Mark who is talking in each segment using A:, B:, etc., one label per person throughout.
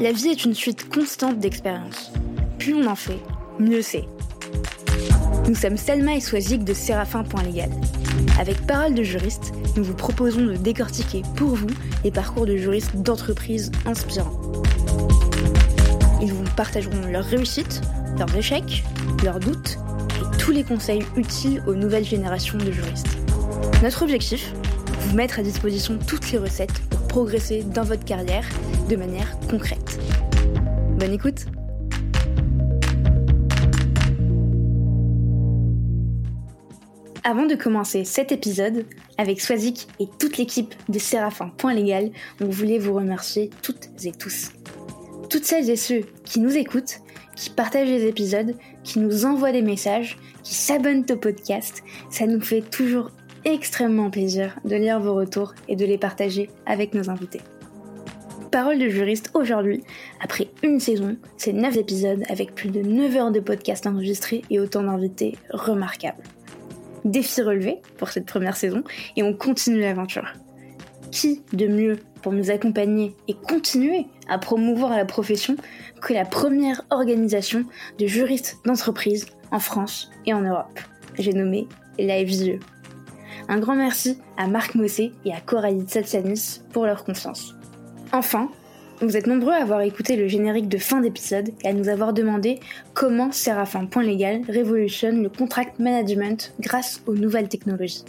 A: La vie est une suite constante d'expériences. Plus on en fait, mieux c'est. Nous sommes Selma et Swazik de Séraphin.légal. Avec Parole de juriste, nous vous proposons de décortiquer pour vous les parcours de juristes d'entreprises inspirants. Ils vous partageront leurs réussites, leurs échecs, leurs doutes et tous les conseils utiles aux nouvelles générations de juristes. Notre objectif Vous mettre à disposition toutes les recettes pour progresser dans votre carrière de manière concrète. Bonne écoute Avant de commencer cet épisode, avec Swazik et toute l'équipe de Séraphin.légal, on voulait vous remercier toutes et tous. Toutes celles et ceux qui nous écoutent, qui partagent les épisodes, qui nous envoient des messages, qui s'abonnent au podcast, ça nous fait toujours extrêmement plaisir de lire vos retours et de les partager avec nos invités. Parole de juriste aujourd'hui, après une saison, c'est 9 épisodes avec plus de 9 heures de podcast enregistrés et autant d'invités remarquables défi relevé pour cette première saison et on continue l'aventure. Qui de mieux pour nous accompagner et continuer à promouvoir la profession que la première organisation de juristes d'entreprise en France et en Europe? J'ai nommé l'AFJE. Un grand merci à Marc Mossé et à Coralie Tsatsanis pour leur confiance. Enfin, vous êtes nombreux à avoir écouté le générique de fin d'épisode et à nous avoir demandé comment Séraphin.légal révolutionne le contract management grâce aux nouvelles technologies.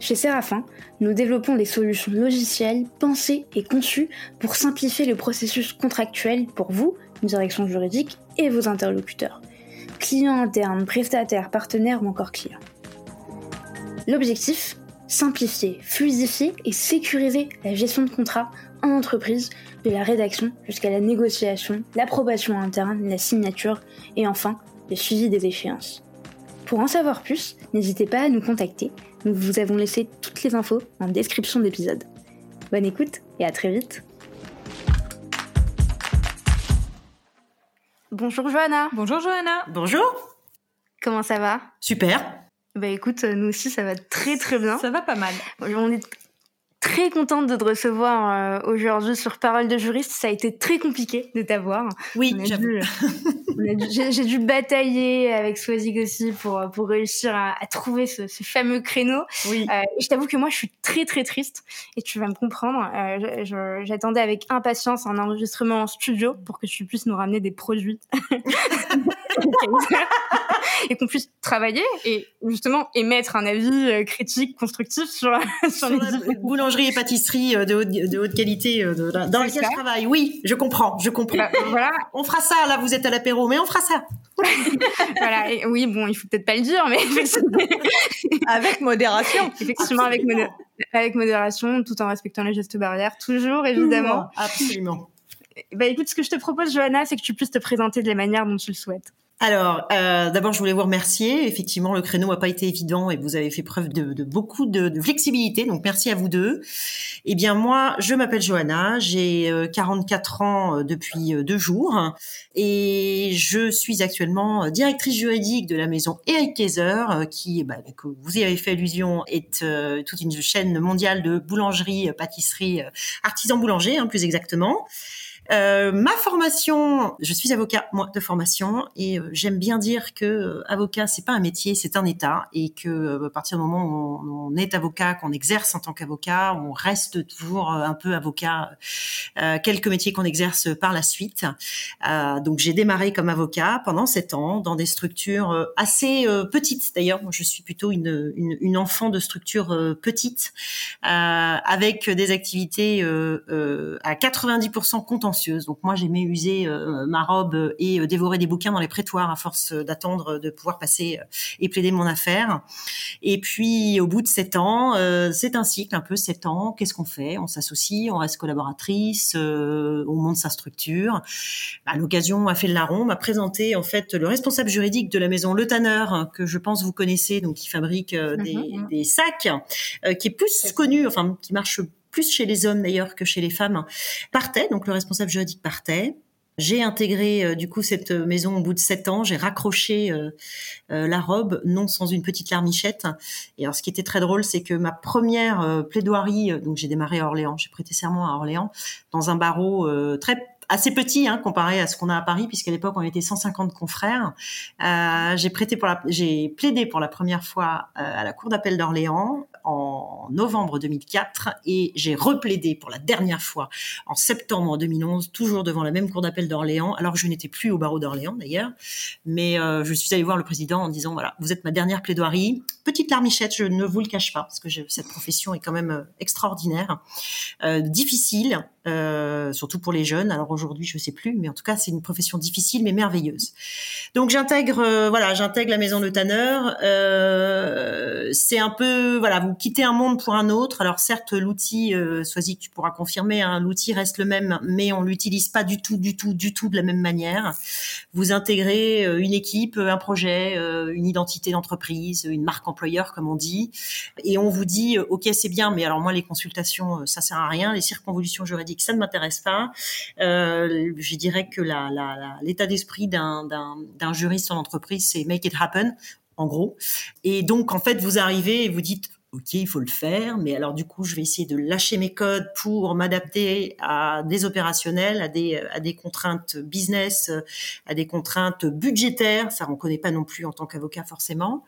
A: Chez Séraphin, nous développons des solutions logicielles pensées et conçues pour simplifier le processus contractuel pour vous, direction juridique, et vos interlocuteurs, clients internes, prestataires, partenaires ou encore clients. L'objectif Simplifier, fluidifier et sécuriser la gestion de contrat en entreprise de la rédaction jusqu'à la négociation, l'approbation interne, la signature et enfin le suivi des échéances. Pour en savoir plus, n'hésitez pas à nous contacter. Nous vous avons laissé toutes les infos en description d'épisode. Bonne écoute et à très vite. Bonjour Johanna.
B: Bonjour Johanna.
C: Bonjour.
A: Comment ça va?
C: Super.
A: Bah écoute, nous aussi ça va très très bien.
B: Ça va pas mal.
A: On est très contente de te recevoir euh, aujourd'hui sur Parole de juriste. Ça a été très compliqué de t'avoir.
C: Oui, j'avoue.
A: J'ai dû batailler avec Swazig aussi pour, pour réussir à, à trouver ce, ce, fameux créneau.
C: Oui.
A: Euh, je t'avoue que moi, je suis très très triste et tu vas me comprendre. Euh, J'attendais avec impatience un enregistrement en studio pour que tu puisses nous ramener des produits. et qu'on puisse travailler et justement émettre un avis euh, critique, constructif sur, sur,
C: sur les boulangerie et pâtisserie euh, de haute, de haute qualité euh, de, dans lequel je travaille. Oui, je comprends, je comprends.
A: Bah, voilà.
C: On fera ça, là, vous êtes à l'apéro, mais on fera ça.
A: voilà. Et oui, bon, il faut peut-être pas le dire, mais
B: avec modération.
A: Effectivement, avec, modé avec modération, tout en respectant les gestes barrières, toujours évidemment.
C: Absolument.
A: Bah écoute, ce que je te propose, Johanna, c'est que tu puisses te présenter de la manière dont tu le souhaites.
C: Alors, euh, d'abord, je voulais vous remercier. Effectivement, le créneau n'a pas été évident et vous avez fait preuve de, de beaucoup de, de, flexibilité. Donc, merci à vous deux. Eh bien, moi, je m'appelle Johanna. J'ai 44 ans depuis deux jours et je suis actuellement directrice juridique de la maison Eric Kaiser, qui, bah, que vous y avez fait allusion, est euh, toute une chaîne mondiale de boulangerie, pâtisserie, artisan boulanger, hein, plus exactement. Euh, ma formation, je suis avocat moi de formation et euh, j'aime bien dire que euh, avocat c'est pas un métier, c'est un état et que euh, à partir du moment où on, est avocat, qu'on exerce en tant qu'avocat, on reste toujours un peu avocat, quelques métiers qu'on exerce par la suite. donc j'ai démarré comme avocat pendant sept ans dans des structures assez petites. D'ailleurs, moi je suis plutôt une, une, une enfant de structures petites avec des activités à 90% contentieuses donc moi, j'aimais user euh, ma robe et euh, dévorer des bouquins dans les prétoires à force d'attendre de pouvoir passer euh, et plaider mon affaire. Et puis, au bout de sept ans, c'est un cycle un peu sept ans. Qu'est-ce qu'on fait? On s'associe, on reste collaboratrice, on monte sa structure. À l'occasion, a fait le larron, m'a présenté en fait le responsable juridique de la maison Le Tanner, que je pense vous connaissez, donc qui fabrique des, mm-hmm. des, sacs, qui est plus connu, enfin qui marche plus chez les hommes d'ailleurs que chez les femmes, partait. Donc le responsable juridique partait. J'ai intégré euh, du coup cette maison au bout de sept ans. J'ai raccroché euh, euh, la robe, non sans une petite larmichette. Et alors, ce qui était très drôle, c'est que ma première plaidoirie, donc j'ai démarré à Orléans, j'ai prêté serment à Orléans, dans un barreau très assez petit hein, comparé à ce qu'on a à Paris, puisqu'à l'époque on était 150 confrères. J'ai prêté pour j'ai plaidé pour la première fois à la cour d'appel d'Orléans en novembre 2004 et j'ai replaidé pour la dernière fois en septembre 2011, toujours devant la même cour d'appel d'Orléans, alors que je n'étais plus au barreau d'Orléans d'ailleurs, mais euh, je suis allée voir le président en disant voilà, vous êtes ma dernière plaidoirie, petite larmichette, je ne vous le cache pas, parce que cette profession est quand même euh, extraordinaire, euh, difficile, euh, surtout pour les jeunes. Alors aujourd'hui, je sais plus, mais en tout cas, c'est une profession difficile mais merveilleuse. Donc j'intègre, euh, voilà, j'intègre la maison de Tanner. Euh, c'est un peu, voilà, vous quittez un monde pour un autre. Alors certes, l'outil, euh, que tu pourras confirmer, hein, l'outil reste le même, mais on l'utilise pas du tout, du tout, du tout de la même manière. Vous intégrez euh, une équipe, un projet, une identité d'entreprise, une marque employeur, comme on dit, et on vous dit, ok, c'est bien, mais alors moi, les consultations, ça sert à rien, les circonvolutions juridiques ça ne m'intéresse pas. Euh, je dirais que l'état d'esprit d'un juriste en entreprise, c'est make it happen en gros. Et donc, en fait, vous arrivez et vous dites, ok, il faut le faire, mais alors du coup, je vais essayer de lâcher mes codes pour m'adapter à des opérationnels, à des, contraintes business, à des contraintes budgétaires. Ça, on connaît pas non plus en tant qu'avocat forcément.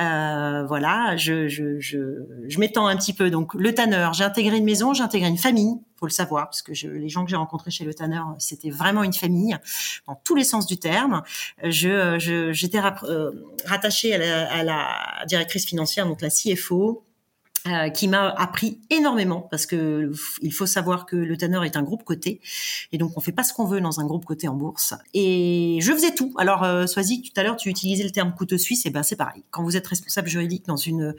C: Euh, voilà, je, je m'étends un petit peu. Donc, le tanneur, j'ai intégré une maison, j'ai intégré une famille faut le savoir, parce que je, les gens que j'ai rencontrés chez le Tanner, c'était vraiment une famille dans tous les sens du terme. Je, j'étais euh, rattachée à la, à la directrice financière, donc la CFO, euh, qui m'a appris énormément parce que il faut savoir que le Tanner est un groupe coté et donc on fait pas ce qu'on veut dans un groupe coté en bourse et je faisais tout. Alors euh, Soisy, tout à l'heure tu utilisais le terme couteau suisse et ben c'est pareil. Quand vous êtes responsable juridique dans une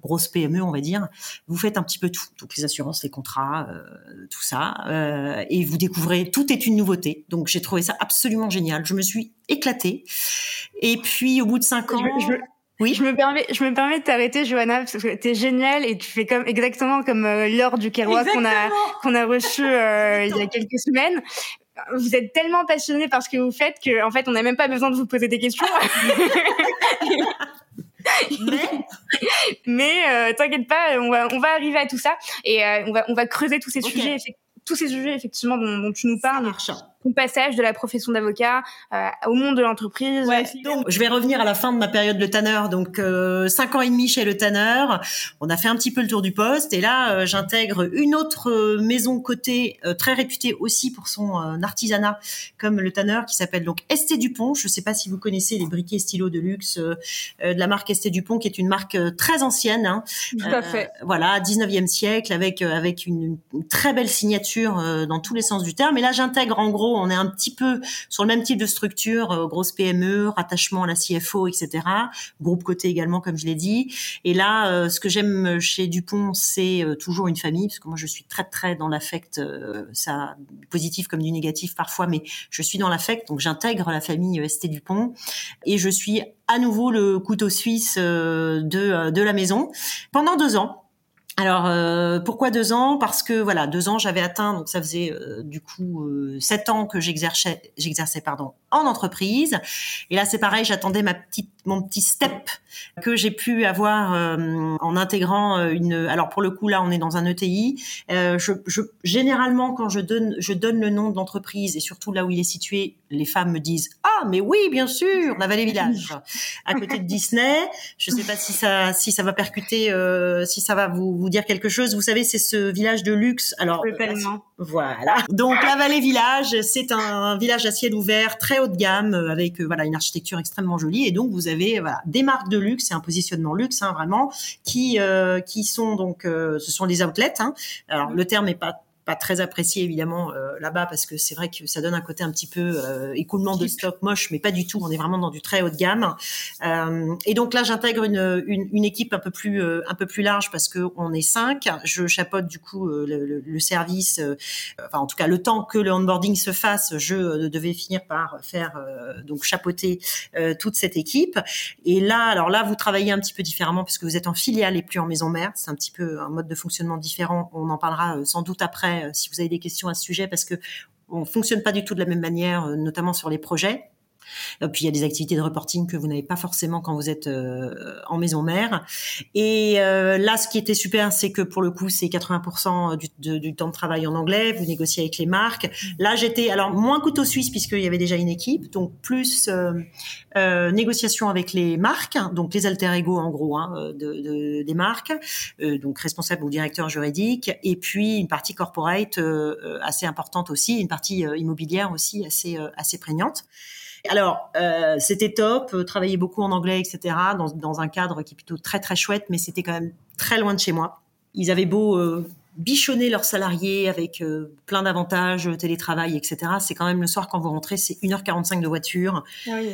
C: grosse PME, on va dire, vous faites un petit peu tout, toutes les assurances, les contrats, euh, tout ça euh, et vous découvrez tout est une nouveauté. Donc j'ai trouvé ça absolument génial. Je me suis éclatée. Et puis au bout de cinq ans,
A: je, oui. Je me permets, je me permets de t'arrêter, Johanna, parce que t'es géniale et tu fais comme exactement comme euh, Laure du Kérois qu'on a qu'on a reçu euh, il y a quelques semaines. Vous êtes tellement passionnée par ce que vous faites que en fait, on n'a même pas besoin de vous poser des questions. mais mais euh, t'inquiète pas, on va on va arriver à tout ça et euh, on va on va creuser tous ces sujets tous ces sujets effectivement dont, dont tu nous parles ton passage de la profession d'avocat euh, au monde de l'entreprise.
C: Ouais, donc, je vais revenir à la fin de ma période Le Tanner. Donc, euh, cinq ans et demi chez Le Tanner. On a fait un petit peu le tour du poste. Et là, euh, j'intègre une autre euh, maison cotée très réputée aussi pour son artisanat, comme Le Tanner, qui s'appelle donc Esté Dupont. Je ne sais pas si vous connaissez les briquets stylos de luxe de la marque Esté Dupont, qui est une marque très ancienne. Hein.
A: Tout à fait.
C: Voilà, 19e siècle, avec avec une, une très belle signature dans tous les sens du terme. Et là, j'intègre en gros on est un petit peu sur le même type de structure, euh, grosse PME, rattachement à la CFO, etc. Groupe côté également, comme je l'ai dit. Et là, euh, ce que j'aime chez Dupont, c'est euh, toujours une famille, parce que moi, je suis très très dans l'affect, ça positif comme du négatif parfois, mais je suis dans l'affect, donc j'intègre la famille ST Dupont et je suis à nouveau le couteau suisse de, de la maison pendant deux ans. Alors euh, pourquoi deux ans? Parce que voilà, deux ans j'avais atteint, donc ça faisait euh, du coup euh, sept ans que j'exerçais, j'exerçais pardon en entreprise. Et là c'est pareil, j'attendais ma petite, mon petit step que j'ai pu avoir en intégrant une. Alors pour le coup là on est dans un ETI. Je, je, généralement quand je donne je donne le nom de l'entreprise et surtout là où il est situé, les femmes me disent ah mais oui bien sûr la Vallée Village à côté de Disney. Je sais pas si ça si ça va percuter si ça va vous, vous dire quelque chose. Vous savez, c'est ce village de luxe. Alors, voilà. Donc, la Vallée Village, c'est un, village à ciel ouvert, très haut de gamme, euh, avec euh, voilà une architecture extrêmement jolie. Et donc, vous avez voilà des marques de luxe et un positionnement luxe, hein, vraiment, qui euh, qui sont donc, ce sont les outlets. Hein. Alors, le terme est pas pas très apprécié évidemment euh, là-bas parce que c'est vrai que ça donne un côté un petit peu euh, écoulement de stock moche, mais pas du tout. On est vraiment dans du très haut de gamme. Euh, et donc là, j'intègre une, une, une, équipe un peu plus un peu plus large parce que on est cinq. Je chapeaute du coup le, le, service. enfin, en tout cas, le temps que le onboarding se fasse, je devais finir par faire donc chapeauter toute cette équipe. Et là, alors là, vous travaillez un petit peu différemment puisque vous êtes en filiale et plus en maison mère. C'est un petit peu un mode de fonctionnement différent. On en parlera sans doute après euh, si vous avez des questions à ce sujet, parce que on fonctionne pas du tout de la même manière, euh, notamment sur les projets. Euh, puis il y a des activités de reporting que vous n'avez pas forcément quand vous êtes euh, en maison mère. Et euh, là, ce qui était super, c'est que pour le coup, c'est 80% du, du, temps de travail en anglais. Vous négociez avec les marques. Là, j'étais alors moins couteau suisse puisqu'il y avait déjà une équipe, donc plus euh, négociation avec les marques, donc les alter ego en gros hein, de, de, des marques, donc responsable ou directeur juridique, et puis une partie corporate assez importante aussi, une partie immobilière aussi assez assez prégnante. Alors, euh, c'était top, euh, travailler beaucoup en anglais, etc., dans, un cadre qui est plutôt très très chouette, mais c'était quand même très loin de chez moi. Ils avaient beau euh, bichonner leurs salariés avec euh, plein d'avantages, télétravail, etc. C'est quand même le soir quand vous rentrez, c'est 1h45 de voiture. Ah oui.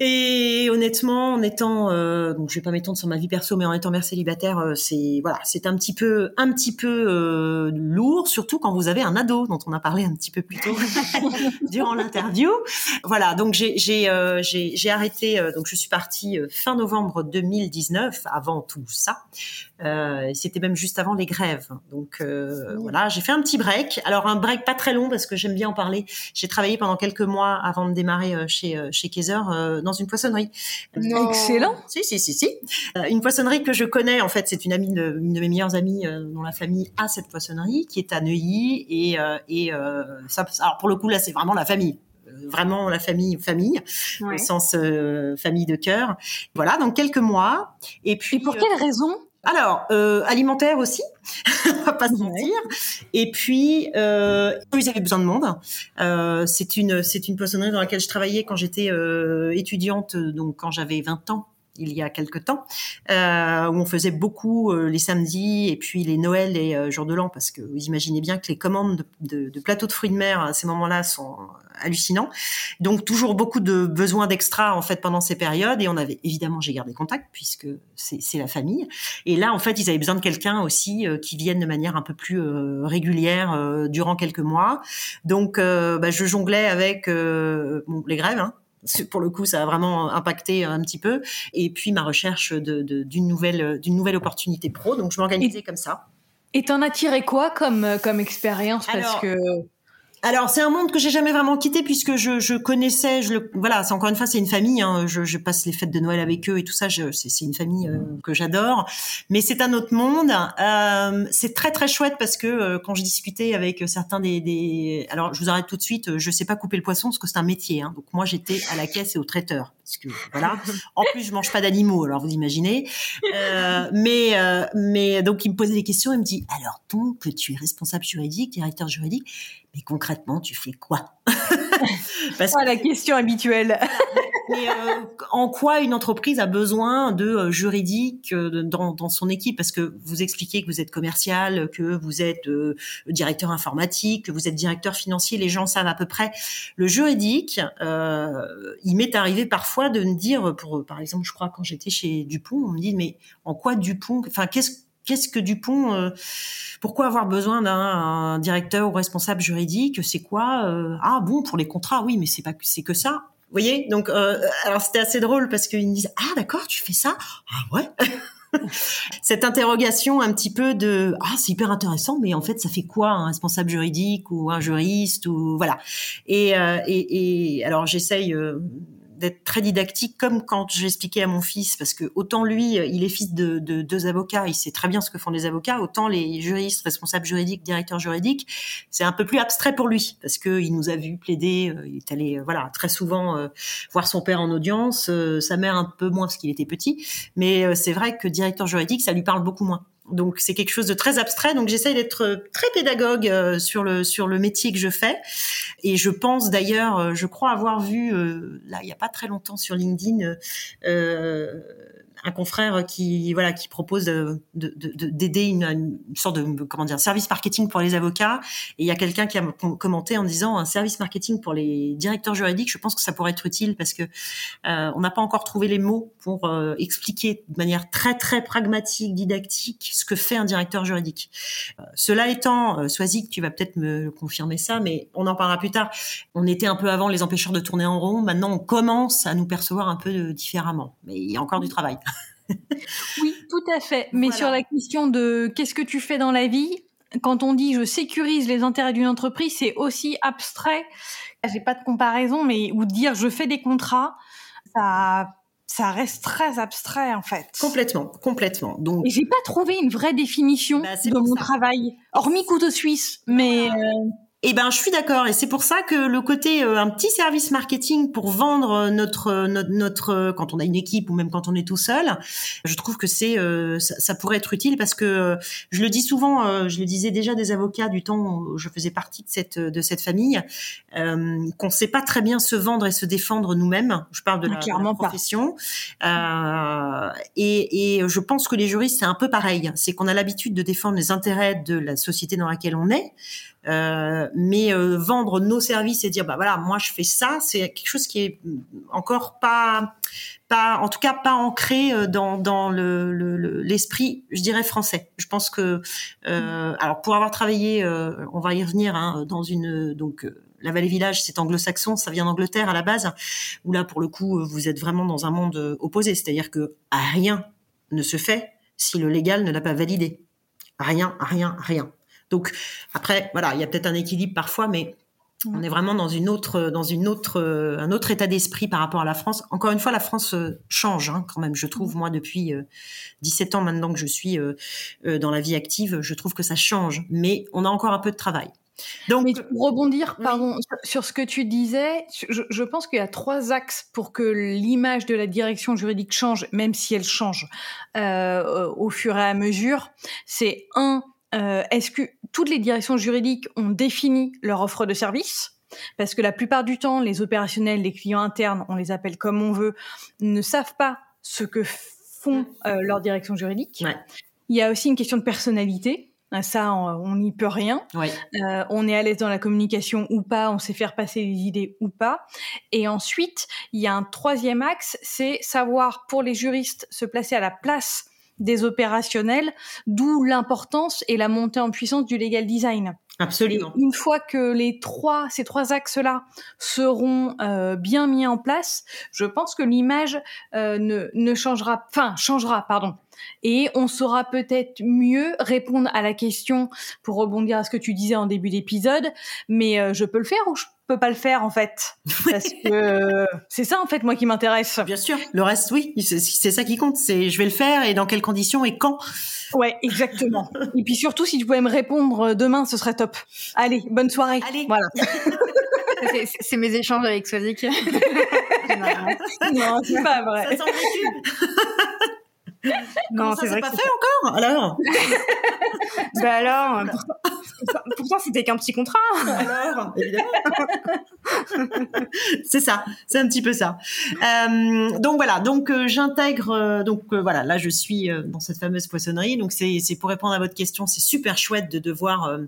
C: Et honnêtement, en étant, euh, donc je vais pas m'étendre sur ma vie perso, mais en étant mère célibataire, euh, c'est voilà, c'est un petit peu, un petit peu euh, lourd, surtout quand vous avez un ado, dont on a parlé un petit peu plus tôt durant l'interview. Voilà, donc j'ai j'ai euh, j'ai arrêté, donc je suis partie fin novembre 2019, avant tout ça. C'était même juste avant les grèves. Donc voilà, j'ai fait un petit break. Alors un break pas très long parce que j'aime bien en parler. J'ai travaillé pendant quelques mois avant de démarrer chez chez Kaiser dans une poissonnerie.
B: Excellent.
C: Si, si, si, si. Euh, une poissonnerie que je connais, en fait, c'est une amie, de, une de mes meilleures amies euh, dont la famille a cette poissonnerie, qui est à Neuilly. Et, euh, et ça, alors pour le coup, là, c'est vraiment la famille vraiment la famille famille au sens famille de cœur voilà donc quelques mois et puis
B: et pour quelle raison
C: alors, euh, alimentaire aussi, on va pas se mentir. Et puis, euh, ils avaient besoin de monde. Euh, c'est une c'est une poissonnerie dans laquelle je travaillais quand j'étais euh, étudiante, donc quand j'avais 20 ans il y a quelque temps, euh, où on faisait beaucoup euh, les samedis et puis les Noëls et euh, jours de l'an, parce que vous imaginez bien que les commandes de, de, de plateaux de fruits de mer à ces moments-là sont hallucinants. Donc toujours beaucoup de besoins d'extra en fait pendant ces périodes, et on avait évidemment j'ai gardé contact puisque c'est la famille. Et là en fait ils avaient besoin de quelqu'un aussi euh, qui vienne de manière un peu plus euh, régulière durant quelques mois. Donc bah, je jonglais avec bon, les grèves. Hein, pour le coup, ça a vraiment impacté un petit peu. Et puis ma recherche d'une de, nouvelle, d'une nouvelle opportunité pro. Donc je m'organisais comme ça.
B: Et t'en as tiré quoi comme comme expérience? Parce que
C: alors c'est un monde que j'ai jamais vraiment quitté puisque je, je connaissais, je le, voilà, c'est encore une fois c'est une famille. Hein, je, je, passe les fêtes de Noël avec eux et tout ça. C'est une famille euh, que j'adore, mais c'est un autre monde. Euh, c'est très très chouette parce que euh, quand je discutais avec certains des, des, alors je vous arrête tout de suite. Je sais pas couper le poisson parce que c'est un métier. Hein, donc moi j'étais à la caisse et au traiteur parce que voilà. En plus je mange pas d'animaux, alors vous imaginez. Euh, mais mais donc il me posait des questions. Il me dit alors donc tu es responsable juridique, directeur juridique mais concrètement, tu fais quoi?
B: Parce que, la question habituelle.
C: mais, euh, en quoi une entreprise a besoin de euh, juridique euh, dans, dans, son équipe? Parce que vous expliquez que vous êtes commercial, que vous êtes directeur informatique, que vous êtes directeur financier, les gens savent à peu près. Le juridique, il m'est arrivé parfois de me dire, pour par exemple, je crois quand j'étais chez Dupont, on me dit mais en quoi Dupont Enfin, qu'est-ce qu'est-ce que Dupont euh, Pourquoi avoir besoin d'un directeur ou responsable juridique? C'est quoi euh, Ah bon, pour les contrats, oui, mais c'est pas c'est que ça. Vous voyez? Donc, euh, alors c'était assez drôle parce qu'ils me disent Ah d'accord, tu fais ça? Ah ouais. Cette interrogation un petit peu de ah c'est hyper intéressant mais en fait ça fait quoi un responsable juridique ou un juriste ou voilà et et, et alors j'essaye d'être très didactique, comme quand j'expliquais à mon fils, parce que autant lui, il est fils de, de, deux avocats, il sait très bien ce que font les avocats, autant les juristes, responsables juridiques, directeurs juridiques, c'est un peu plus abstrait pour lui, parce que il nous a vu plaider, euh, il est allé, euh, voilà, très souvent euh, voir son père en audience, sa mère un peu moins parce qu'il était petit, mais c'est vrai que directeur juridique, ça lui parle beaucoup moins. Donc c'est quelque chose de très abstrait. Donc j'essaye d'être euh, très pédagogue euh, sur le sur le métier que je fais. Et je pense d'ailleurs, euh, je crois avoir vu là il y a pas très longtemps sur LinkedIn un confrère qui voilà qui propose d'aider de, de, une, une, sorte de comment dire service marketing pour les avocats. Et il y a quelqu'un qui a commenté en disant un service marketing pour les directeurs juridiques je pense que ça pourrait être utile parce que euh, on n'a pas encore trouvé les mots pour euh, expliquer de manière très très pragmatique didactique ce que fait un directeur juridique. Euh, cela étant euh, Soazic tu vas peut-être me confirmer ça mais on en parlera plus tard. On était un peu avant les empêcheurs de tourner en rond. Maintenant on commence à nous percevoir un peu différemment. Mais il y a encore du travail
B: oui, tout à fait. Mais sur la question de qu'est-ce que tu fais dans la vie, quand on dit je sécurise les intérêts d'une entreprise, c'est aussi abstrait. J'ai pas de comparaison, mais ou dire je fais des contrats, ça ça reste très abstrait en fait.
C: Complètement, complètement. Donc,
B: j'ai pas trouvé une vraie définition bah, de mon travail, hormis couteau suisse, mais. Euh,
C: eh ben, je suis d'accord, et c'est pour ça que le côté euh, un petit service marketing pour vendre euh, notre, euh, notre notre quand on a une équipe ou même quand on est tout seul, je trouve que c'est ça, ça, pourrait être utile parce que je le dis souvent, je le disais déjà des avocats du temps où je faisais partie de cette de cette famille, euh, qu'on sait pas très bien se vendre et se défendre nous-mêmes. Je parle de la, profession, euh, et, et je pense que les juristes c'est un peu pareil, c'est qu'on a l'habitude de défendre les intérêts de la société dans laquelle on est. Euh, mais euh, vendre nos services et dire bah voilà moi je fais ça c'est quelque chose qui est encore pas pas en tout cas pas ancré euh, dans dans le l'esprit je dirais français je pense que euh, alors pour avoir travaillé on va y revenir hein, dans une donc la Vallée Village, c'est anglo-saxon, ça vient d'Angleterre à la base, où là, pour le coup, vous êtes vraiment dans un monde opposé, c'est-à-dire que rien ne se fait si le légal ne l'a pas validé. Rien, rien, rien. Donc après, voilà, il y a peut-être un équilibre parfois, mais on est vraiment dans une autre, dans une autre, un autre état d'esprit par rapport à la France. Encore une fois, la France euh, change hein, quand même. Je trouve moi depuis 17 euh, ans maintenant que je suis euh, dans la vie active, je trouve que ça change, mais on a encore un peu de travail.
B: Donc, pour rebondir, pardon, sur ce que tu disais, je, pense qu'il y a trois axes pour que l'image de la direction juridique change, même si elle change au fur et à mesure. C'est un, euh, est-ce que toutes les directions juridiques ont défini leur offre de service? Parce que la plupart du temps, les opérationnels, les clients internes, on les appelle comme on veut, ne savent pas ce que font euh, leurs directions juridiques. Il y a aussi une question de personnalité. Euh, ça, on n'y peut rien. on est à l'aise dans la communication ou pas, on sait faire passer les idées ou pas. Et ensuite, il y a un troisième axe, c'est savoir pour les juristes se placer à la place des opérationnels, d'où l'importance et la montée en puissance du legal design.
C: Absolument.
B: une fois que les trois, ces trois axes-là seront euh, bien mis en place, je pense que l'image euh, ne, ne changera, enfin changera, pardon. Et on saura peut-être mieux répondre à la question pour rebondir à ce que tu disais en début d'épisode. Mais euh, je peux le faire ou je peux pas le faire en fait parce que c'est ça en fait moi qui m'intéresse.
C: Bien sûr, le reste oui, c'est ça qui compte, c'est je vais le faire et dans quelles conditions et quand.
B: Ouais, exactement. et puis surtout si tu pouvais me répondre demain, ce serait top. Allez, bonne soirée.
C: Allez.
B: Voilà.
A: c'est mes échanges avec Swazik.
B: non, c'est pas vrai. Ça
C: non, c'est vrai. pas fait encore? Alors?
A: Bah alors, pourtant, c'était qu'un petit contrat.
C: Alors, évidemment. c'est ça, c'est un petit peu ça. Euh, donc voilà, donc euh, j'intègre, euh, donc voilà, là je suis dans cette fameuse poissonnerie. Donc c'est pour répondre à votre question, c'est super chouette de devoir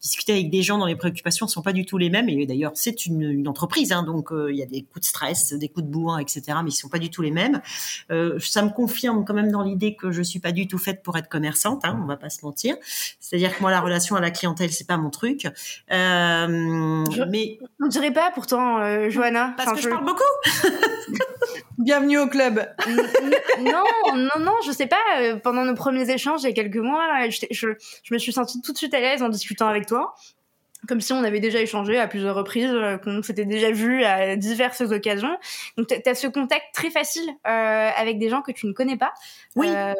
C: discuter avec des gens dont les préoccupations sont pas du tout les mêmes. Et d'ailleurs, c'est une, une, entreprise, hein, donc il y a des coups de stress, des coups de bourrin, etc. Mais ils sont pas du tout les mêmes. ça me confirme quand même dans l'idée que je suis pas du tout faite pour être commerçante. Hein, on va pas se mentir. C'est-à-dire que moi, la relation à la clientèle, c'est pas mon truc. Euh, mais
A: on dirait pas pourtant, euh, Johanna.
C: Parce que je... parle beaucoup.
B: Bienvenue au club.
A: non, non, non, je sais pas. Euh, pendant nos premiers échanges il y a quelques mois, je, je, je me suis sentie tout de suite à l'aise en discutant avec toi comme si on avait déjà échangé à plusieurs reprises, euh, qu'on s'était déjà vu à diverses occasions. Donc, tu as ce contact très facile euh, avec des gens que tu ne connais pas.
C: Oui. Euh,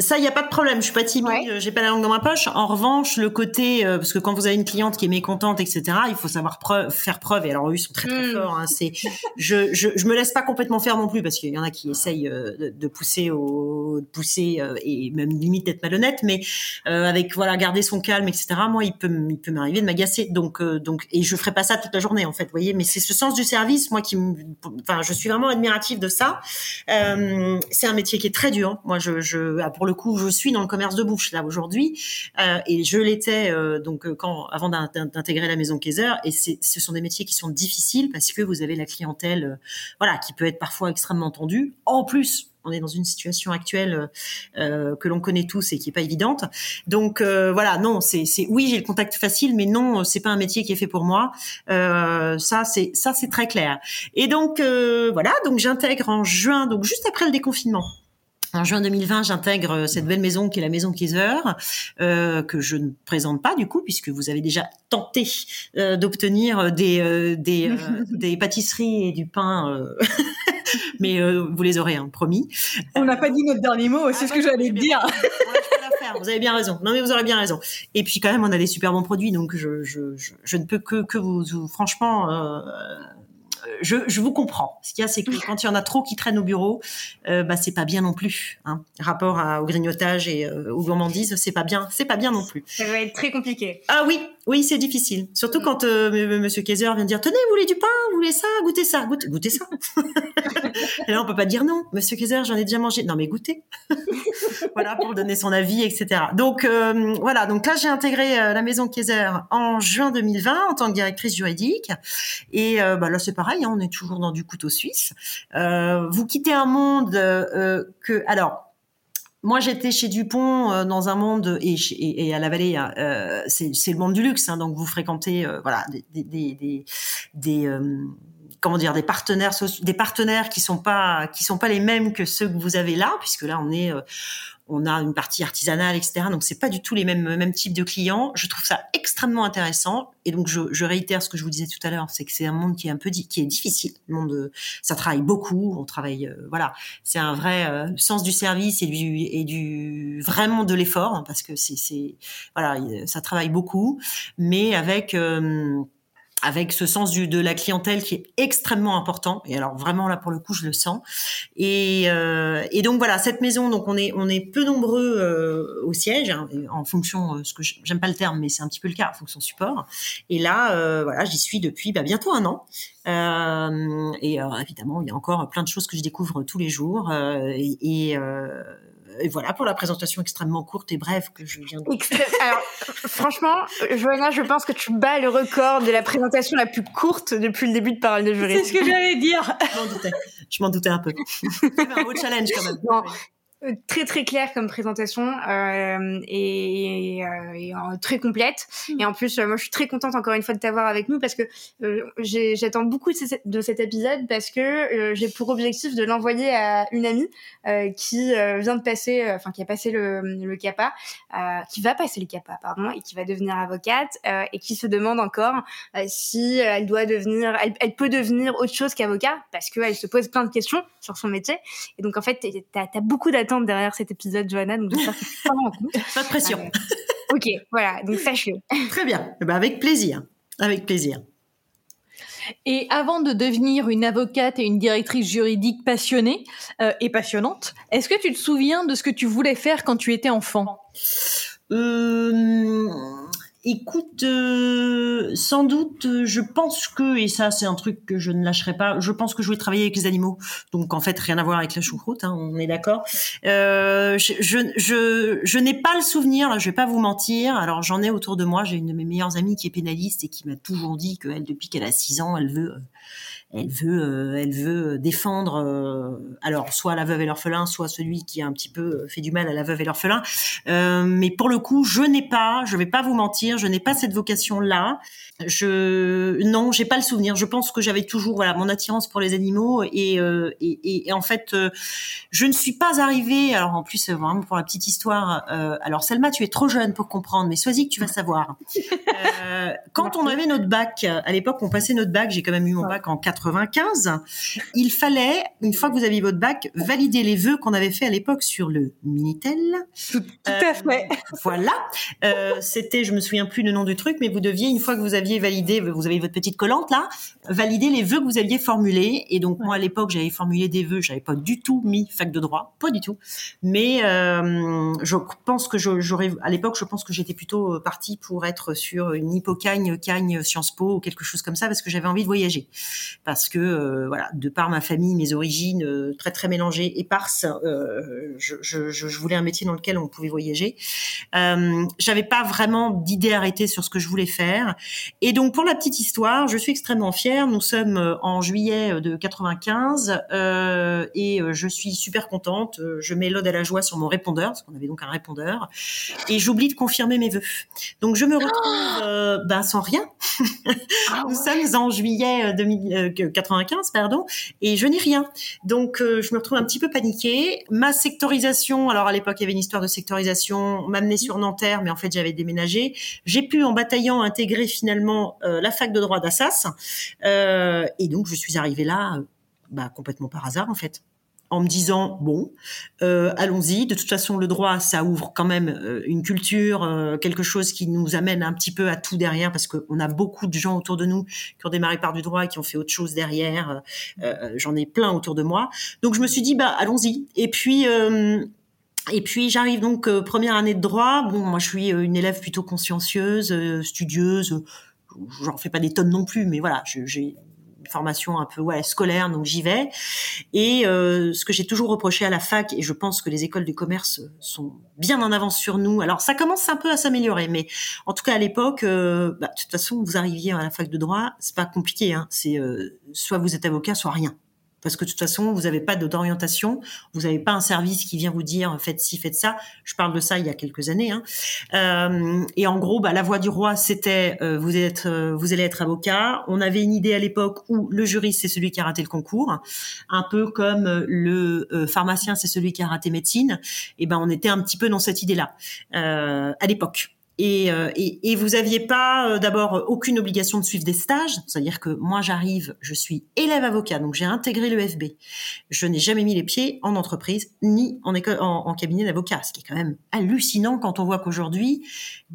C: ça, il n'y a pas de problème. Je suis pas timide. J'ai pas la langue dans ma poche. En revanche, le côté, euh, parce que quand vous avez une cliente qui est mécontente, etc., il faut savoir faire preuve. Et alors, eux, ils sont très très hmm. forts. Hein. C'est, je, je, je me laisse pas complètement faire non plus parce qu'il y en a qui essayent euh, de, pousser au, de pousser euh, et même limite d'être malhonnête, mais avec voilà garder son calme, etc. Moi, il peut, il peut m'arriver de m'agacer. Donc, donc, et je ferai pas ça toute la journée en fait. Vous voyez, mais c'est ce sens du service, moi qui, enfin, je suis vraiment admirative de ça. c'est un métier qui est très dur. Moi, je, je ah, pour le coup, je suis dans le commerce de bouche là aujourd'hui, euh, et je l'étais euh, donc euh, quand avant d'intégrer la maison Kaiser. Et ce sont des métiers qui sont difficiles parce que vous avez la clientèle, voilà, qui peut être parfois extrêmement tendue. En plus, on est dans une situation actuelle que l'on connaît tous et qui est pas évidente. Donc voilà, non, c'est oui, j'ai le contact facile, mais non, c'est pas un métier qui est fait pour moi. ça, c'est ça, c'est très clair. Et donc voilà, donc j'intègre en juin, donc juste après le déconfinement. En juin 2020, j'intègre euh, cette belle maison qui est la maison Kaiser, euh, que je ne présente pas du coup, puisque vous avez déjà tenté euh, d'obtenir des, des, des, pâtisseries et du pain, mais vous les aurez, hein, promis.
B: On n'a pas dit notre dernier mot, c'est ah ce que j'allais dire.
C: Vous avez bien raison. Non mais vous aurez bien raison. Et puis quand même, on a des super bons produits, donc je, je, je, je ne peux que, que vous, vous franchement je, je, vous comprends. Ce qu'il y a, c'est que quand il y en a trop qui traînent au bureau, euh, bah c'est pas bien non plus. Hein. Rapport à, au grignotage et euh, aux gourmandises, c'est pas bien, c'est pas bien non plus.
A: Ça va être très compliqué.
C: Ah oui, oui, c'est difficile. Surtout mm. quand euh, Monsieur Kaiser vient dire tenez, vous voulez du pain, vous voulez ça, goûtez ça, goûtez, goûtez ça. et là, on peut pas dire non, Monsieur Kaiser, j'en ai déjà mangé. Non mais goûtez. voilà pour donner son avis, etc. Donc euh, voilà. Donc là, j'ai intégré euh, la maison Kaiser en juin 2020 en tant que directrice juridique. Et bah, là, c'est pareil. Hein, on est toujours dans du couteau suisse. vous quittez un monde que alors moi, j'étais chez Dupont euh, dans un monde et, à la Vallée, hein, euh, c'est le monde du luxe, hein, donc vous fréquentez euh, voilà des, des, euh, comment dire des partenaires des partenaires qui sont pas qui sont pas les mêmes que ceux que vous avez là, puisque là on est on a une partie artisanale, etc. Donc c'est pas du tout les mêmes mêmes types de clients. Je trouve ça extrêmement intéressant. Et donc je, je réitère ce que je vous disais tout à l'heure, c'est que c'est un monde qui est un peu qui est difficile. Le monde, ça travaille beaucoup. On travaille, euh, voilà, c'est un vrai euh, sens du service et du et du vraiment de l'effort hein, parce que c'est c'est voilà, ça travaille beaucoup, mais avec euh, avec ce sens du, de la clientèle qui est extrêmement important. Et alors vraiment là pour le coup je le sens. Et, euh, et donc voilà cette maison donc on est on est peu nombreux euh, au siège hein, en fonction euh, ce que j'aime pas le terme mais c'est un petit peu le cas en fonction support. Et là euh, voilà j'y suis depuis bah, bientôt un an. Euh, et évidemment il y a encore plein de choses que je découvre tous les jours et, et et voilà pour la présentation extrêmement courte et brève que je viens de.
A: Alors, franchement, Joanna, je pense que tu bats le record de la présentation la plus courte depuis le début de Parole de Jury.
B: C'est ce que j'allais dire.
C: Je m'en doutais. Je m'en doutais un peu. C'est un beau challenge quand même.
A: Euh, très très claire comme présentation euh, et, euh, et euh, très complète. Mm. Et en plus, moi, je suis très contente encore une fois de t'avoir avec nous parce que j'attends beaucoup de, cet épisode parce que j'ai pour objectif de l'envoyer à une amie qui vient de passer, enfin qui a passé le, le CAPA, qui va passer le CAPA, pardon, et qui va devenir avocate et qui se demande encore si elle doit devenir, elle, elle peut devenir autre chose qu'avocat parce qu'elle se pose plein de questions sur son métier. Et donc en fait, t'as as beaucoup d'attentes derrière cet épisode, Johanna, donc j'espère que tu en compte.
C: Pas de pression.
A: Euh, ok, voilà, donc sache-le.
C: Très bien, eh ben, avec plaisir, avec plaisir.
B: Et avant de devenir une avocate et une directrice juridique passionnée euh, et passionnante, est-ce que tu te souviens de ce que tu voulais faire quand tu étais enfant?
C: Euh, Écoute, euh, sans doute, euh, je pense que, et ça c'est un truc que je ne lâcherai pas, je pense que je vais travailler avec les animaux. Donc en fait, rien à voir avec la choucroute, hein, on est d'accord. Euh, je, je, je, n'ai pas le souvenir, là, je vais pas vous mentir. Alors j'en ai autour de moi, j'ai une de mes meilleures amies qui est pénaliste et qui m'a toujours dit qu'elle, depuis qu'elle a 6 ans, elle veut elle veut, euh, elle veut défendre, euh, alors soit la veuve et l'orphelin, soit celui qui a un petit peu fait du mal à la veuve et l'orphelin. Euh, mais pour le coup, je n'ai pas, je vais pas vous mentir, je n'ai pas cette vocation-là. Je, non, j'ai pas le souvenir. Je pense que j'avais toujours, voilà, mon attirance pour les animaux et, et, et, en fait, je ne suis pas arrivée. Alors en plus, vraiment pour la petite histoire. alors Selma, tu es trop jeune pour comprendre, mais sois-y que tu vas savoir. quand on avait notre bac, à l'époque, on passait notre bac. J'ai quand même eu mon bac en 4 95, il fallait, une fois que vous aviez votre bac, valider les vœux qu'on avait fait à l'époque sur le Minitel.
B: Tout, à fait.
C: Euh, voilà. Euh, c'était, je me souviens plus le nom du truc, mais vous deviez, une fois que vous aviez validé, vous avez votre petite collante là, valider les vœux que vous aviez formulés. Et donc moi à l'époque, j'avais formulé des vœux, j'avais pas du tout mis fac de droit, pas du tout. Mais euh, je pense que j'aurais, à l'époque, je pense que j'étais plutôt partie pour être sur une hippocagne, cagne, Sciences Po ou quelque chose comme ça, parce que j'avais envie de voyager parce que euh, voilà, de par ma famille, mes origines euh, très très mélangées, éparses, euh, je, voulais un métier dans lequel on pouvait voyager. Euh, J'avais pas vraiment d'idée arrêtée sur ce que je voulais faire. Et donc pour la petite histoire, je suis extrêmement fière. Nous sommes euh, en juillet de 95 et je suis super contente. Je mets l'ode à la joie sur mon répondeur parce qu'on avait donc un répondeur et j'oublie de confirmer mes vœux. Donc je me retrouve ah bah, sans rien. Ah Nous sommes en juillet 2000, 95, pardon, et je n'ai rien. Donc, euh, je me retrouve un petit peu paniquée. Ma sectorisation, alors à l'époque, il y avait une histoire de sectorisation, m'amenait sur Nanterre, mais en fait, j'avais déménagé. J'ai pu, en bataillant, intégrer finalement euh, la fac de droit d'Assas. Euh, et donc, je suis arrivée là bah, complètement par hasard en fait en me disant bon, euh, allons-y. De toute façon, le droit, ça ouvre quand même euh, une culture, euh, quelque chose qui nous amène un petit peu à tout derrière, parce qu'on a beaucoup de gens autour de nous qui ont démarré par du droit et qui ont fait autre chose derrière. J'en ai plein autour de moi. Donc je me suis dit bah allons-y. Et puis et puis j'arrive donc première année de droit. Bon, moi je suis une élève plutôt consciencieuse, studieuse. J'en fais pas des tonnes non plus, mais voilà, j'ai formation un peu ouais, scolaire, donc j'y vais. Et euh, ce que j'ai toujours reproché à la fac, et je pense que les écoles de commerce sont bien en avance sur nous. Alors ça commence un peu à s'améliorer, mais en tout cas à l'époque, euh, bah, de toute façon, vous arriviez à la fac de droit, c'est pas compliqué. Hein, c'est euh, soit vous êtes avocat, soit rien parce que de toute façon, vous n'avez pas d'orientation, vous n'avez pas un service qui vient vous dire faites ci, faites ça. Je parle de ça il y a quelques années. Hein. Euh, et en gros, bah, la voie du roi, c'était euh, vous êtes, euh, vous allez être avocat. On avait une idée à l'époque où le juriste c'est celui qui a raté le concours, un peu comme le pharmacien c'est celui qui a raté médecine. Et ben, on était un petit peu dans cette idée-là à l'époque. Euh, et, et, vous aviez pas euh, d'abord aucune obligation de suivre des stages, c'est-à-dire que moi j'arrive, je suis élève avocat, donc j'ai intégré le FB. Je n'ai jamais mis les pieds en entreprise ni en, école, en, cabinet d'avocat, ce qui est quand même hallucinant quand on voit qu'aujourd'hui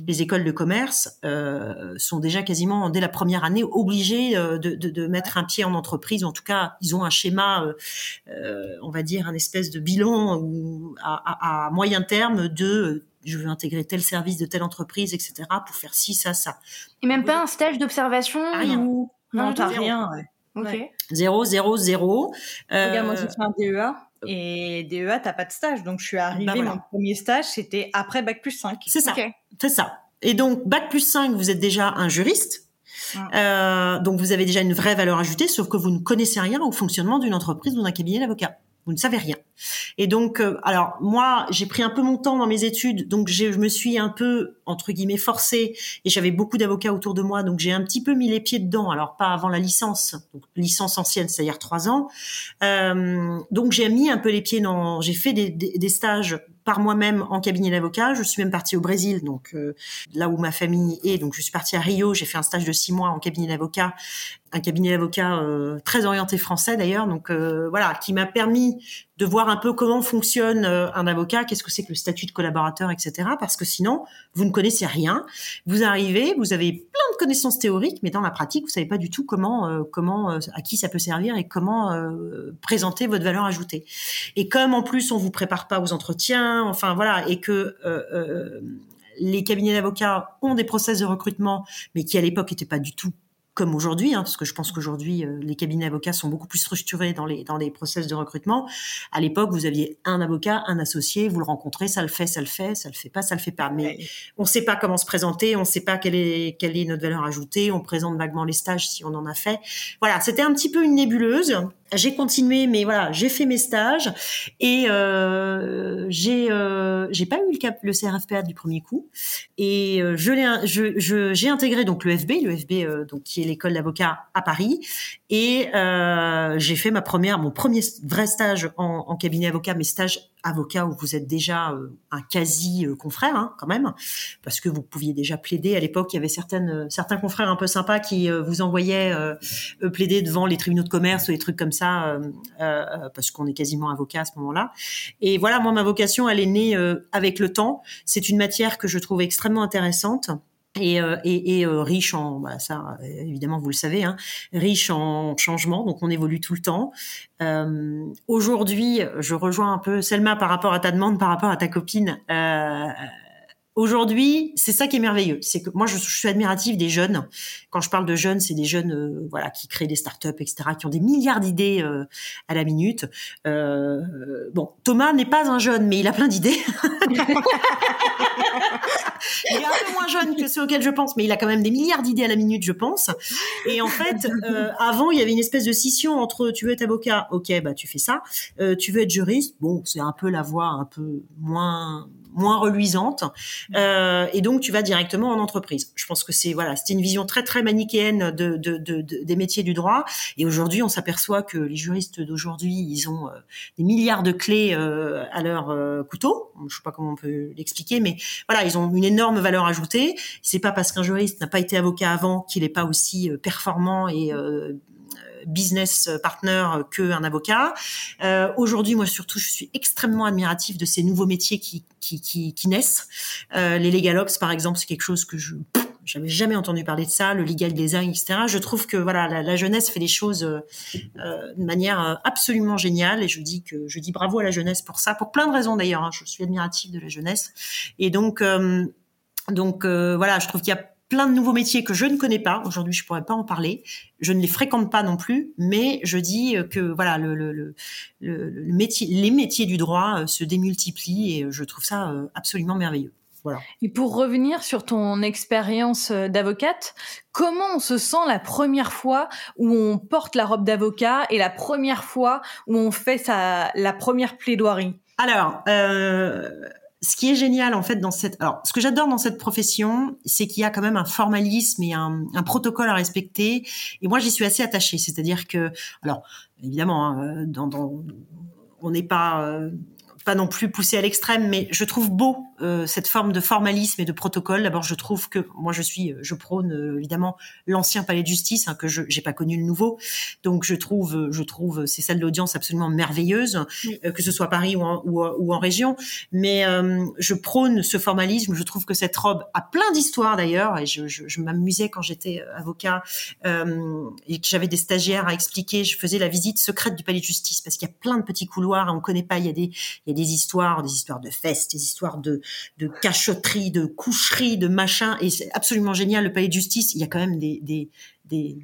C: les écoles de commerce euh, sont déjà quasiment dès la première année obligées euh, de, de, de, mettre un pied en entreprise. En tout cas, ils ont un schéma, euh, on va dire un espèce de bilan à, à, à moyen terme de je veux intégrer tel service de telle entreprise, etc. pour faire ci, ça, ça.
A: Et même pas un stage d'observation
C: Rien.
A: Ou...
B: Non, t'as rien. Ouais.
A: Ok.
C: Zéro, zéro, zéro.
B: Euh... Regarde, moi j'ai fait un DEA. Et DEA, t'as pas de stage. Donc je suis arrivée, bah voilà. mon premier stage, c'était après Bac plus 5.
C: C'est ça. Okay. C'est ça. Et donc, Bac plus 5, vous êtes déjà un juriste. Euh, donc vous avez déjà une vraie valeur ajoutée, sauf que vous ne connaissez rien au fonctionnement d'une entreprise ou d'un cabinet d'avocat vous ne savez rien. Et donc, euh, alors moi, j'ai pris un peu mon temps dans mes études, donc je me suis un peu entre guillemets forcée, et j'avais beaucoup d'avocats autour de moi, donc j'ai un petit peu mis les pieds dedans. Alors pas avant la licence, donc licence ancienne, c'est-à-dire trois ans. Euh, donc j'ai mis un peu les pieds dans, j'ai fait des, des, des stages par moi-même en cabinet d'avocat. Je suis même partie au Brésil, donc euh, là où ma famille est. Donc je suis partie à Rio. J'ai fait un stage de six mois en cabinet d'avocat, un cabinet d'avocat euh, très orienté français d'ailleurs. Donc euh, voilà, qui m'a permis de voir un peu comment fonctionne euh, un avocat, qu'est-ce que c'est que le statut de collaborateur, etc. Parce que sinon, vous ne connaissez rien. Vous arrivez, vous avez plein de connaissances théoriques, mais dans la pratique, vous savez pas du tout comment, comment, à qui ça peut servir et comment présenter votre valeur ajoutée. Et comme en plus on vous prépare pas aux entretiens, enfin voilà, et que les cabinets d'avocats ont des process de recrutement, mais qui à l'époque n'étaient pas du tout comme aujourd'hui, hein, parce que je pense qu'aujourd'hui euh, les cabinets d'avocats sont beaucoup plus structurés dans les dans les process de recrutement. À l'époque, vous aviez un avocat, un associé, vous le rencontrez, ça le fait, ça le fait, ça le fait pas, ça le fait pas. Mais on ne sait pas comment se présenter, on ne sait pas quelle est quelle est notre valeur ajoutée. On présente vaguement les stages si on en a fait. Voilà, c'était un petit peu une nébuleuse j'ai continué, mais voilà, j'ai fait mes stages et euh, j'ai euh, j'ai pas eu le cap le CRFPA du premier coup et euh, je l'ai je j'ai intégré donc le FB, le FB euh, donc qui est l'école d'avocat à Paris et euh, j'ai fait ma première mon premier vrai stage en, en cabinet avocat, mes stages avocat où vous êtes déjà euh, un quasi euh, confrère hein, quand même, parce que vous pouviez déjà plaider. À l'époque, il y avait certaines, euh, certains confrères un peu sympas qui vous envoyaient plaider devant les tribunaux de commerce ou des trucs comme ça, parce qu'on est quasiment avocat à ce moment-là. Et voilà, moi, ma vocation, elle est née avec le temps. C'est une matière que je trouve extrêmement intéressante et, euh, et, et euh, riche en bah ça évidemment vous le savez hein, riche en changement donc on évolue tout le temps. Euh, aujourd'hui je rejoins un peu Selma par rapport à ta demande par rapport à ta copine euh, Aujourd'hui, c'est ça qui est merveilleux, c'est que moi je, suis admirative des jeunes. Quand je parle de jeunes, c'est des jeunes euh, voilà qui créent des startups, etc., qui ont des milliards d'idées euh, à la minute. Euh, bon, Thomas n'est pas un jeune, mais il a plein d'idées. il est un peu moins jeune que ceux auxquels je pense, mais il a quand même des milliards d'idées à la minute, je pense. Et en fait, euh, avant, il y avait une espèce de scission entre tu veux être avocat, ok, bah tu fais ça. Euh, tu veux être juriste, bon, c'est un peu la voie un peu moins moins reluisante, euh, et donc tu vas directement en entreprise. Je pense que c'est voilà, c'était une vision très très manichéenne de, de, de, des métiers du droit. Et aujourd'hui, on s'aperçoit que les juristes d'aujourd'hui, ils ont des milliards de clés à leur couteau. Je sais pas comment on peut l'expliquer, mais voilà, ils ont une énorme valeur ajoutée. C'est pas parce qu'un juriste n'a pas été avocat avant qu'il n'est pas aussi performant et business partner qu'un avocat. Euh, Aujourd'hui, moi surtout, je suis extrêmement admiratif de ces nouveaux métiers qui qui, qui, qui naissent. Euh, les legal ops, par exemple, c'est quelque chose que je j'avais jamais entendu parler de ça, le legal design, etc. Je trouve que voilà, la, jeunesse fait les choses euh, euh de manière euh, absolument géniale, et je dis que je dis bravo à la jeunesse pour ça, pour plein de raisons d'ailleurs. Hein. je suis admiratif de la jeunesse, et donc euh, donc voilà, je trouve qu'il y a plein de nouveaux métiers que je ne connais pas. Aujourd'hui, je pourrais pas en parler. Je ne les fréquente pas non plus, mais je dis que voilà, le, le, le, le métier, les métiers du droit euh, se démultiplient et je trouve ça euh, absolument merveilleux. Voilà.
B: Et pour revenir sur ton expérience euh, d'avocate, comment on se sent la première fois où on porte la robe d'avocat et la première fois où on fait sa, la première plaidoirie?
C: Alors, euh, ce qui est génial en fait dans cette, alors ce que j'adore dans cette profession, c'est qu'il y a quand même un formalisme et un, un protocole à respecter. Et moi, j'y suis assez attachée. C'est-à-dire que, alors évidemment, hein, dans, dans, on n'est pas euh, pas non plus poussé à l'extrême, mais je trouve beau euh, cette forme de formalisme et de protocole. D'abord, je trouve que moi, je suis, je prône euh, évidemment l'ancien palais de justice, hein, que je j'ai pas connu le nouveau. Donc, je trouve, je trouve ces salles d'audience absolument merveilleuses, euh, que ce soit à Paris ou en, ou, ou en région. Mais je prône ce formalisme. Je trouve que cette robe a plein d'histoires d'ailleurs, et je, je, je m'amusais quand j'étais avocat et que j'avais des stagiaires à expliquer. Je faisais la visite secrète du palais de justice parce qu'il y a plein de petits couloirs, on connaît pas. Il y a des, il y a des histoires, des histoires de fesses, des histoires de, de cachotterie, de coucherie, de machin. Et c'est absolument génial. Le palais de justice, il y a quand même des, des, des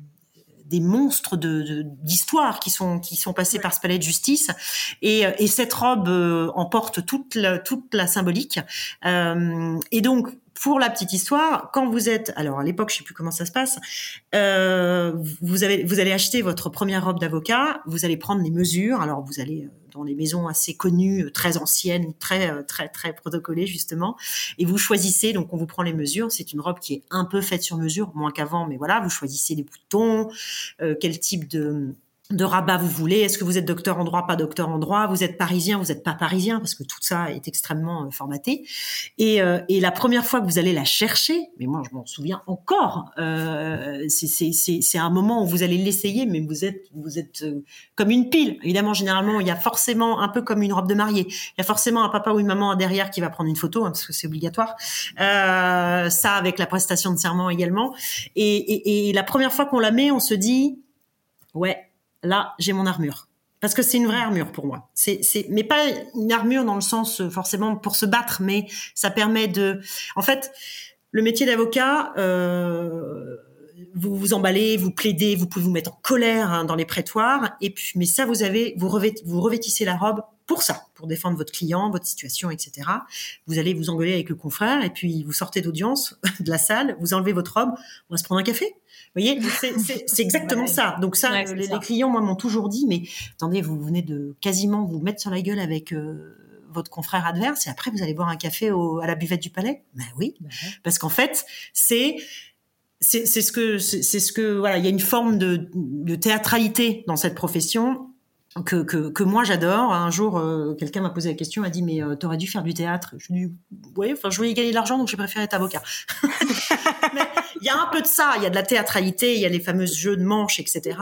C: des monstres de d'histoire qui sont qui sont passés par ce palais de justice et, et cette robe euh, emporte toute la, toute la symbolique euh, et donc pour la petite histoire, quand vous êtes, alors à l'époque, je sais plus comment ça se passe, euh, vous avez, vous allez acheter votre première robe d'avocat, vous allez prendre les mesures. Alors vous allez dans les maisons assez connues, euh, très anciennes, très euh, très très protocolées justement, et vous choisissez. Donc on vous prend les mesures. C'est une robe qui est un peu faite sur mesure, moins qu'avant, mais voilà, vous choisissez les boutons, euh, quel type de de rabat vous voulez Est-ce que vous êtes docteur en droit, pas docteur en droit? Vous êtes parisien, vous n'êtes pas parisien? Parce que tout ça est extrêmement euh, formaté. Et, euh, et, la première fois que vous allez la chercher, mais moi je m'en souviens encore, euh, c'est un moment où vous allez l'essayer, mais vous êtes vous êtes euh, comme une pile. Évidemment, généralement, il y a forcément un peu comme une robe de mariée. Il y a forcément un papa ou une maman derrière qui va prendre une photo hein, parce que c'est obligatoire. Euh, ça avec la prestation de serment également. Et, et, et la première fois qu'on la met, on se dit ouais là, j'ai mon armure. Parce que c'est une vraie armure pour moi. C'est, mais pas une armure dans le sens euh, forcément pour se battre, mais ça permet de. En fait, le métier d'avocat, euh, vous vous emballez, vous plaidez, vous pouvez vous mettre en colère hein, dans les prétoires, et puis, mais ça, vous avez, vous, vous revêtissez la robe pour ça, pour défendre votre client, votre situation, etc. Vous allez vous engueuler avec le confrère, et puis vous sortez d'audience de la salle, vous enlevez votre robe, on va se prendre un café. Vous voyez, c'est exactement ça. Donc ça, les, clients, moi, m'ont toujours dit, mais attendez, vous venez de quasiment vous mettre sur la gueule avec euh, votre confrère adverse, et après vous allez boire un café au, à la buvette du palais? Ben oui, ben parce qu'en fait, c'est c'est ce que c'est ce que voilà, il y a une forme de, de théâtralité dans cette profession que, que, que, moi j'adore. Un jour, euh, quelqu'un m'a posé la question, m'a dit mais euh, t'aurais dû faire du théâtre. Je lui ai dit oui, enfin je voulais gagner de l'argent donc j'ai préféré être avocat. il y a un peu de ça, il y a de la théâtralité, il y a les fameux jeux de manches, etc.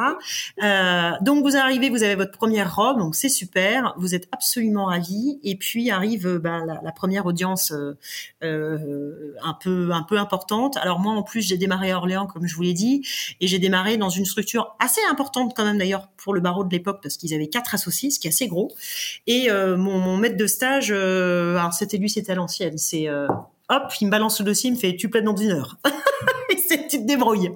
C: Euh, donc vous arrivez, vous avez votre première robe, donc c'est super, vous êtes absolument ravis. Et puis arrive la, la, première audience euh, euh, un peu un peu importante. Alors moi en plus j'ai démarré à Orléans comme je vous l'ai dit, et j'ai démarré dans une structure assez importante quand même d'ailleurs pour le barreau de l'époque parce qu'ils avaient quatre associés, ce qui est assez gros. Et euh, mon, maître de stage, alors c'était lui, c'était à l'ancienne, c'est hop, il me balance le dossier, il me fait tu plaides dans une heure. tu te débrouilles.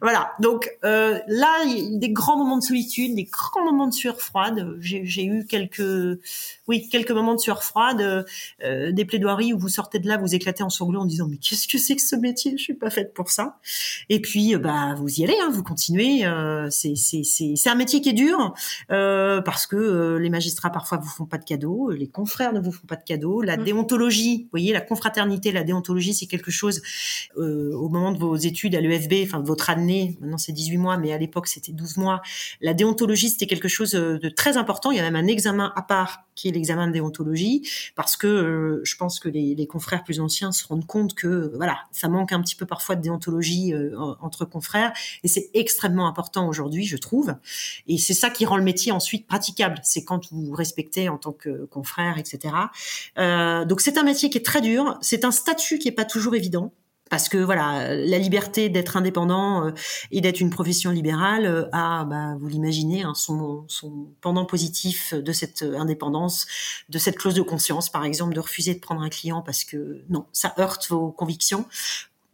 C: Voilà. Donc euh, là, il y a des grands moments de solitude, des grands moments de sueur froide. J'ai eu quelques, oui, quelques moments de sueur froide, euh, des plaidoiries où vous sortez de là, vous éclatez en sanglots en disant mais qu'est-ce que c'est que ce métier? Je suis pas faite pour ça. Et puis euh, bah vous y allez, hein, vous continuez. Euh, c'est c'est c'est c'est un métier qui est dur euh, parce que les magistrats parfois vous font pas de cadeaux, les confrères ne vous font pas de cadeaux, la mmh. déontologie, vous voyez, la confraternité, la déontologie, c'est quelque chose euh, au moment de vos études à l'EFB, enfin de votre année, maintenant c'est 18 mois, mais à l'époque c'était 12 mois. La déontologie, c'était quelque chose euh, de très important. Il y a même un examen à part qui est l'examen de déontologie, parce que euh, je pense que les, les, confrères plus anciens se rendent compte que voilà, ça manque un petit peu parfois de déontologie entre confrères, et c'est extrêmement important aujourd'hui, je trouve. Et c'est ça qui rend le métier ensuite praticable. C'est quand vous respectez en tant que confrère, etc. Euh, donc c'est un métier qui est très dur. C'est un statut qui est pas toujours évident parce que voilà, la liberté d'être indépendant euh, et d'être une profession libérale euh, a, bah, vous l'imaginez, hein, son, son, pendant positif de cette indépendance, de cette clause de conscience, par exemple, de refuser de prendre un client parce que non, ça heurte vos convictions.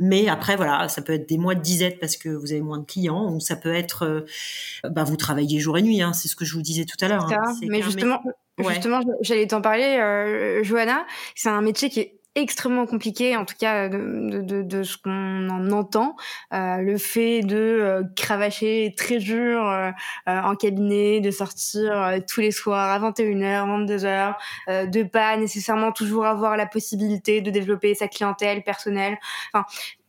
C: Mais après, voilà, ça peut être des mois de disette parce que vous avez moins de clients, ou ça peut être, euh, bah, vous travaillez jour et nuit. Hein, c'est ce que je vous disais tout à l'heure. Hein.
A: Mais justement, justement, j'allais t'en parler, Johanna. C'est un métier qui est extrêmement compliqué, en tout cas de, de, de ce qu'on en entend. Euh, le fait de euh, cravacher très dur euh, euh, en cabinet, de sortir tous les soirs à 21h, 22h, de pas nécessairement toujours avoir la possibilité de développer sa clientèle personnelle. Enfin,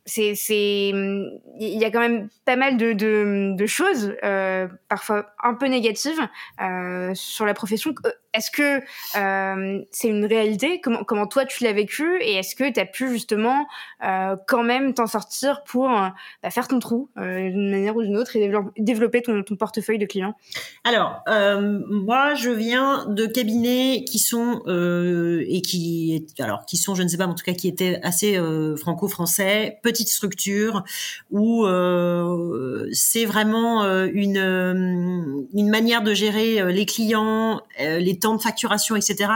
A: c'est c'est il y a quand même pas mal de de, de choses euh, parfois un peu négatives euh, sur la profession est-ce que euh, c'est une réalité? Comment toi tu l'as vécu? Et est-ce que tu as pu justement euh, quand même t'en sortir pour euh, bah, faire ton trou d'une manière ou d'une autre et développer ton, portefeuille de clients?
C: Alors moi je viens de cabinets qui sont et qui alors qui sont je ne sais pas mais en tout cas qui étaient assez franco-français petite structure où c'est vraiment une une manière de gérer les clients, les de facturation, etc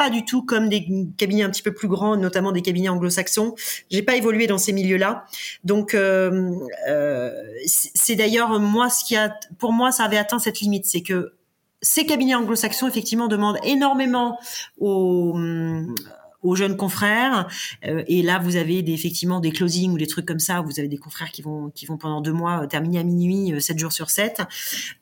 C: pas du tout comme des cabinets un petit peu plus grands, notamment des cabinets anglo-saxons. J'ai pas évolué dans ces milieux-là, donc euh, euh, c'est d'ailleurs moi ce qui a, pour moi, ça avait atteint cette limite, c'est que ces cabinets anglo-saxons effectivement demandent énormément aux aux jeunes confrères. Euh, et là, vous avez des, effectivement des closings ou des trucs comme ça. vous avez des confrères qui vont qui vont pendant deux mois euh, terminer à minuit, euh, sept jours sur 7.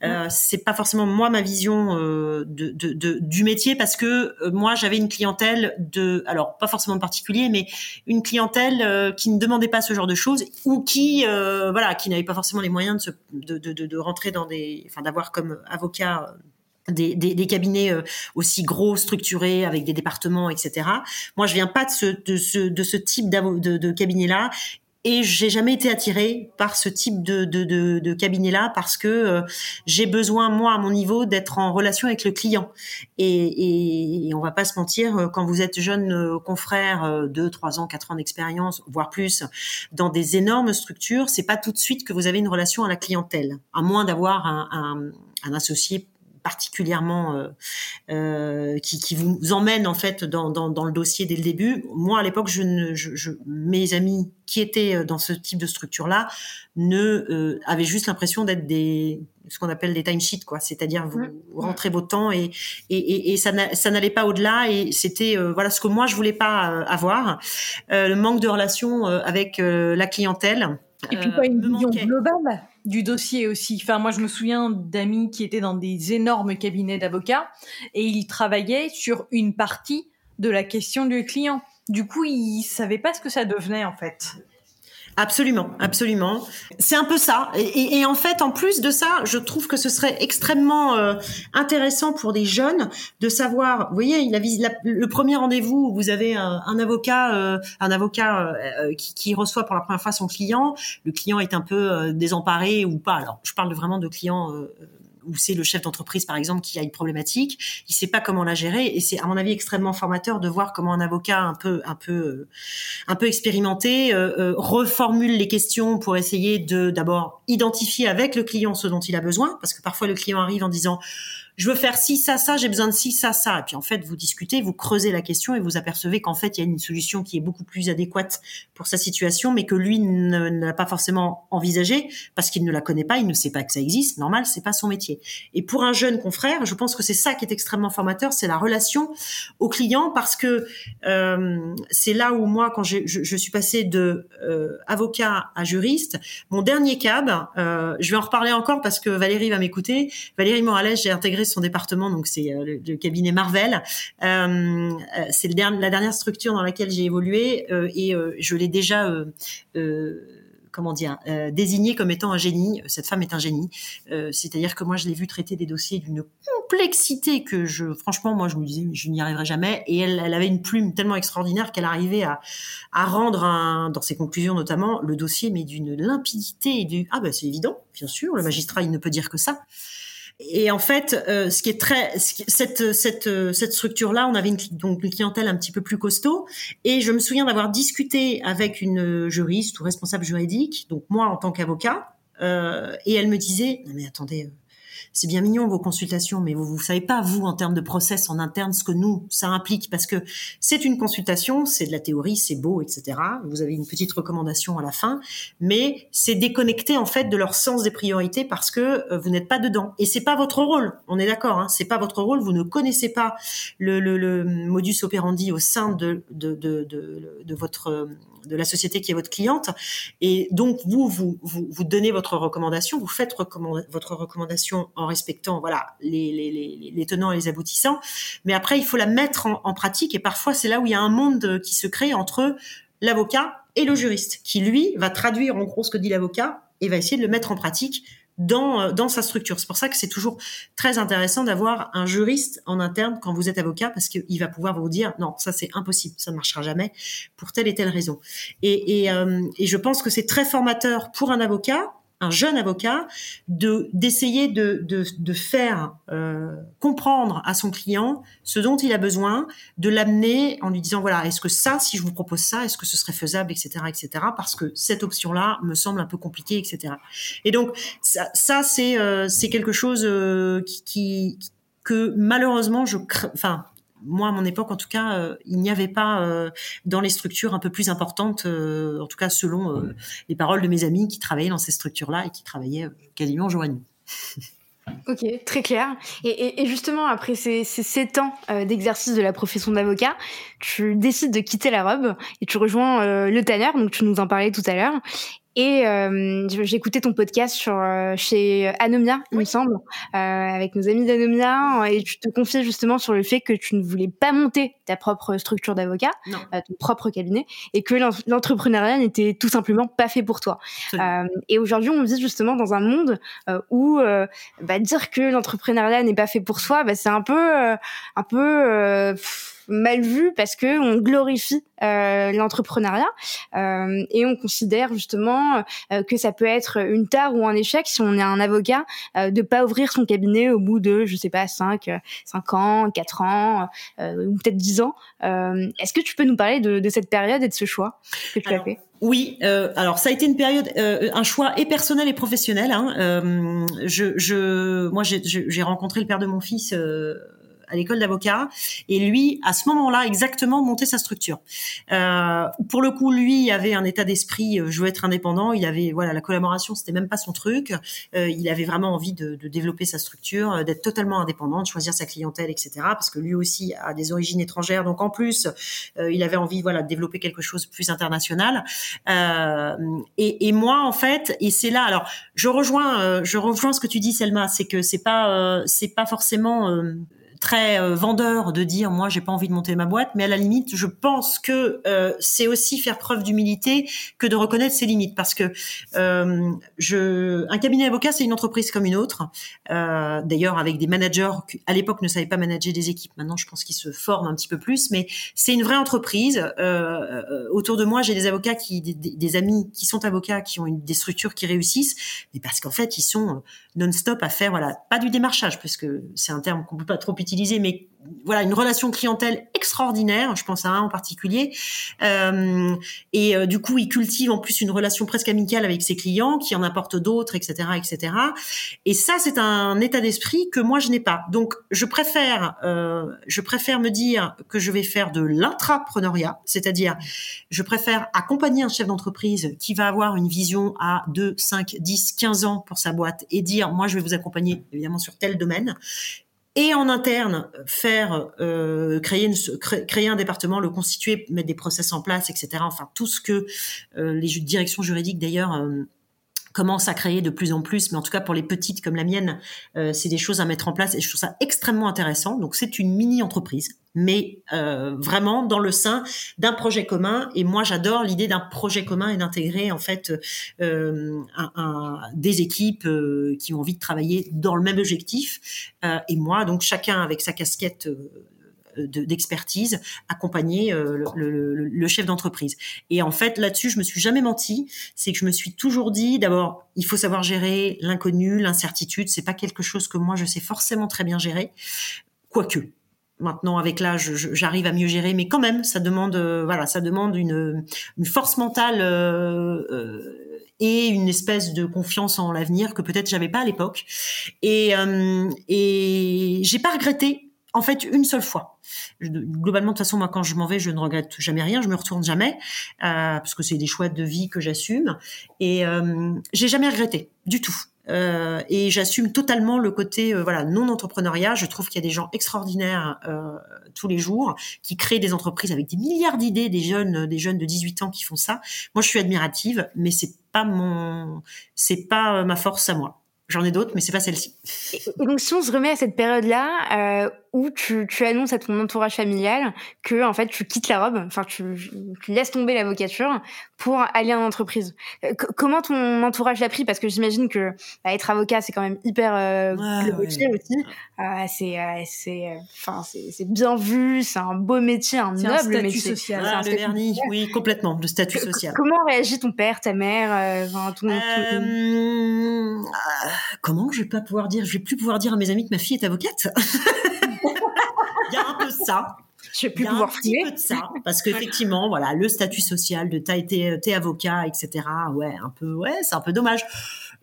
C: Euh, c'est pas forcément moi ma vision de, de, de, du métier parce que moi j'avais une clientèle de, alors pas forcément particulier, mais une clientèle qui ne demandait pas ce genre de choses ou qui voilà qui n'avait pas forcément les moyens de, se, de, de, de rentrer dans des, enfin d'avoir comme avocat des, des, des, cabinets euh, aussi gros, structurés, avec des départements, etc. Moi, je viens pas de ce, de ce, de ce type de, de cabinet-là. Et j'ai jamais été attirée par ce type de, de, de, de cabinet-là parce que euh, j'ai besoin, moi, à mon niveau, d'être en relation avec le client. Et, et, on va pas se mentir, euh, quand vous êtes jeune confrère, deux, trois ans, quatre ans d'expérience, voire plus, dans des énormes structures, c'est pas tout de suite que vous avez une relation à la clientèle, à moins d'avoir un, un, un associé particulièrement euh, euh, qui, qui, vous emmène en fait dans, dans, dans, le dossier dès le début. Moi, à l'époque, je ne, je, je, mes amis qui étaient euh, dans ce type de structure-là ne avaient juste l'impression d'être des ce qu'on appelle des timesheets, quoi. C'est-à-dire vous, vous, rentrez vos temps et et, et, et ça n'allait pas au-delà et c'était euh, voilà ce que moi je voulais pas avoir. le manque de relation avec la clientèle.
B: Et puis pas une vision globale du dossier aussi. Enfin, moi, je me souviens d'amis qui étaient dans des énormes cabinets d'avocats et ils travaillaient sur une partie de la question du client. Du coup, ils savaient pas ce que ça devenait en fait.
C: Absolument, absolument. C'est un peu ça. Et, en fait, en plus de ça, je trouve que ce serait extrêmement euh, intéressant pour des jeunes de savoir. Vous voyez, le premier rendez-vous où vous avez un, avocat, euh, un avocat euh, qui, qui, reçoit pour la première fois son client. Le client est un peu désemparé ou pas. Alors, je parle vraiment de clients où c'est le chef d'entreprise par exemple qui a une problématique, il sait pas comment la gérer et c'est à mon avis extrêmement formateur de voir comment un avocat un peu un peu euh, un peu expérimenté euh, euh, reformule les questions pour essayer de d'abord identifier avec le client ce dont il a besoin parce que parfois le client arrive en disant je veux faire ci, ça, ça, j'ai besoin de ci, ça, ça. Et puis en fait, vous discutez, vous creusez la question et vous apercevez qu'en fait, il y a une solution qui est beaucoup plus adéquate pour sa situation, mais que lui ne, l'a pas forcément envisagée parce qu'il ne la connaît pas, il ne sait pas que ça existe. Normal, c'est pas son métier. Et pour un jeune confrère, je pense que c'est ça qui est extrêmement formateur, c'est la relation au client parce que euh, c'est là où moi, quand je suis passée de euh, avocat à juriste, mon dernier cab, euh, je vais en reparler encore parce que Valérie va m'écouter. Valérie Morales, j'ai intégré son département, donc c'est euh, le, cabinet Marvel. Euh, c'est la dernière structure dans laquelle j'ai évolué et je l'ai déjà comment dire, euh, désignée comme étant un génie. Cette femme est un génie. Euh, c'est-à-dire que moi, je l'ai vue traiter des dossiers d'une complexité que je, franchement, moi, je me disais, je n'y arriverai jamais. Et elle, avait une plume tellement extraordinaire qu'elle arrivait à, rendre, dans ses conclusions notamment, le dossier, mais d'une limpidité et du, ah ben c'est évident, bien sûr, le magistrat, il ne peut dire que ça. Et en fait, euh, ce qui est très cette cette cette structure là, on avait une donc une clientèle un petit peu plus costaud. Et je me souviens d'avoir discuté avec une juriste ou responsable juridique, donc moi en tant qu'avocat, euh, et elle me disait non mais attendez, c'est bien mignon vos consultations, mais vous vous savez pas vous en termes de process en interne ce que nous ça implique parce que c'est une consultation, c'est de la théorie, c'est beau, etc. Vous avez une petite recommandation à la fin, mais c'est déconnecté en fait de leur sens des priorités parce que euh, vous n'êtes pas dedans et c'est pas votre rôle. On est d'accord, hein, c'est pas votre rôle. Vous ne connaissez pas le, modus operandi au sein de de, de, votre de la société qui est votre cliente. Et donc, vous, vous, vous, donnez votre recommandation, vous faites votre recommandation en respectant, voilà, les, les, les, tenants et les aboutissants. Mais après, il faut la mettre en, pratique. Et parfois, c'est là où il y a un monde qui se crée entre l'avocat et le juriste, qui lui va traduire en gros ce que dit l'avocat et va essayer de le mettre en pratique dans, euh, dans sa structure. C'est pour ça que c'est toujours très intéressant d'avoir un juriste en interne quand vous êtes avocat parce qu'il va pouvoir vous dire non, ça c'est impossible, ça ne marchera jamais pour telle et telle raison. Et, et, euh, et je pense que c'est très formateur pour un avocat un jeune avocat de d'essayer de, de, de faire euh, comprendre à son client ce dont il a besoin, de l'amener en lui disant voilà est-ce que ça si je vous propose ça est-ce que ce serait faisable etc etc parce que cette option là me semble un peu compliquée etc et donc ça, ça c'est euh, c'est quelque chose euh, qui, qui, que malheureusement je enfin moi, à mon époque, en tout cas, euh, il n'y avait pas euh, dans les structures un peu plus importantes, euh, en tout cas selon les paroles de mes amis qui travaillaient dans ces structures-là et qui travaillaient quasiment jour et nuit.
A: Ok, très clair. Et, justement, après ces, sept ans d'exercice de la profession d'avocat, tu décides de quitter la robe et tu rejoins le Tanner, donc tu nous en parlais tout à l'heure. Et euh, écouté ton podcast sur euh, chez Anomia, il me semble, euh, avec nos amis d'Anomia, et tu te confiais justement sur le fait que tu ne voulais pas monter ta propre structure d'avocat, euh, ton propre cabinet, et que l'entrepreneuriat n'était tout simplement pas fait pour toi. Euh, et aujourd'hui, on vit justement dans un monde où bah, dire que l'entrepreneuriat n'est pas fait pour soi, bah, c'est un peu, un peu mal vu parce que on glorifie euh, l'entrepreneuriat euh, et on considère justement euh, que ça peut être une tare ou un échec si on est un avocat euh, de pas ouvrir son cabinet au bout de je sais pas 5 5 ans, 4 ans ou peut-être 10 ans. est-ce que tu peux nous parler de, de, cette période et de ce choix que tu as fait?
C: oui, euh, alors ça a été une période, euh, un choix et personnel et professionnel. Hein. Euh, je, je, moi, j'ai rencontré le père de mon fils à l'école d'avocat et lui à ce moment-là exactement monter sa structure. Euh, pour le coup, lui avait un état d'esprit, euh, je veux être indépendant. Il avait voilà la collaboration, c'était même pas son truc. Euh, il avait vraiment envie de, de développer sa structure, euh, d'être totalement indépendant, de choisir sa clientèle, etc. Parce que lui aussi a des origines étrangères, donc en plus euh, il avait envie voilà de développer quelque chose de plus international. Euh, et, et, moi en fait, et c'est là alors je rejoins je rejoins ce que tu dis Selma, c'est que c'est pas c'est pas forcément très euh, vendeur de dire moi j'ai pas envie de monter ma boîte, mais à la limite je pense que euh, c'est aussi faire preuve d'humilité que de reconnaître ses limites parce que euh, je un cabinet avocat c'est une entreprise comme une autre. D'ailleurs avec des managers qui à l'époque ne savaient pas manager des équipes, maintenant je pense qu'ils se forment un petit peu plus, mais c'est une vraie entreprise. Autour de moi j'ai des avocats qui des, amis qui sont avocats qui ont des structures qui réussissent, mais parce qu'en fait ils sont non-stop à faire voilà pas du démarchage parce que c'est un terme qu'on peut pas trop mais voilà une relation clientèle extraordinaire. Je pense à un en particulier. Euh, et euh, du coup, il cultive en plus une relation presque amicale avec ses clients, qui en apporte d'autres, etc., etc. Et ça, c'est un état d'esprit que moi je n'ai pas. Donc, je préfère, euh, je préfère me dire que je vais faire de l'intrapreneuriat, c'est-à-dire, je préfère accompagner un chef d'entreprise qui va avoir une vision à 2, 5, 10, 15 ans pour sa boîte et dire, moi, je vais vous accompagner évidemment sur tel domaine et en interne faire euh, créer, créer un département, le constituer, mettre des process en place, etc. Enfin tout ce que euh, les directions juridiques d'ailleurs euh, commence à créer de plus en plus, mais en tout cas pour les petites comme la mienne, euh, c'est des choses à mettre en place et je trouve ça extrêmement intéressant. Donc c'est une mini entreprise, mais euh, vraiment dans le sein d'un projet commun. Et moi j'adore l'idée d'un projet commun et d'intégrer en fait euh, des équipes qui ont envie de travailler dans le même objectif. Et moi donc chacun avec sa casquette euh, d'expertise, accompagner euh, le, le, le, chef d'entreprise. Et en fait, là-dessus, je me suis jamais menti. C'est que je me suis toujours dit, d'abord, il faut savoir gérer l'inconnu, l'incertitude. C'est pas quelque chose que moi je sais forcément très bien gérer, quoique. Maintenant, avec l'âge, j'arrive à mieux gérer, mais quand même, ça demande, euh, voilà, ça demande une, une force mentale euh, euh, et une espèce de confiance en l'avenir que peut-être j'avais pas à l'époque. Et, et j'ai pas regretté en fait une seule fois. globalement, de toute façon, moi, quand je m'en vais, je ne regrette jamais rien, je me retourne jamais, euh, parce que c'est des choix de vie que j'assume, et euh, j'ai jamais regretté du tout. Euh, et j'assume totalement le côté voilà non entrepreneuriat. Je trouve qu'il y a des gens extraordinaires tous les jours qui créent des entreprises avec des milliards d'idées, des jeunes des jeunes de 18 ans qui font ça. Moi, je suis admirative, mais c'est pas mon c'est pas ma force à moi. J'en ai d'autres, mais c'est pas celle-ci.
A: Et donc, si on se remet à cette période-là, euh, où tu, tu, annonces à ton entourage familial que en fait tu quittes la robe, enfin tu, tu laisses tomber l'avocature pour aller en entreprise. Euh, comment ton entourage l'a pris? Parce que j'imagine que bah, être avocat c'est quand même hyper euh, ouais, ouais. aussi. Euh, c'est euh, c'est enfin c'est bien vu, c'est un beau métier, un noble
B: un statut
A: métier.
B: social.
C: Ah, le vernis, social. oui complètement, le statut social.
A: Comment réagit ton père, ta mère, ton, ton...
C: Comment je vais pas pouvoir dire, je vais plus pouvoir dire à mes amis que ma fille est avocate? Il y a un peu ça.
A: Je vais plus
C: Il y a
A: pouvoir
C: un petit peu de ça, parce qu'effectivement, voilà, le statut social de t'as été, t'es avocat, etc. Ouais, un peu, ouais, c'est un peu dommage.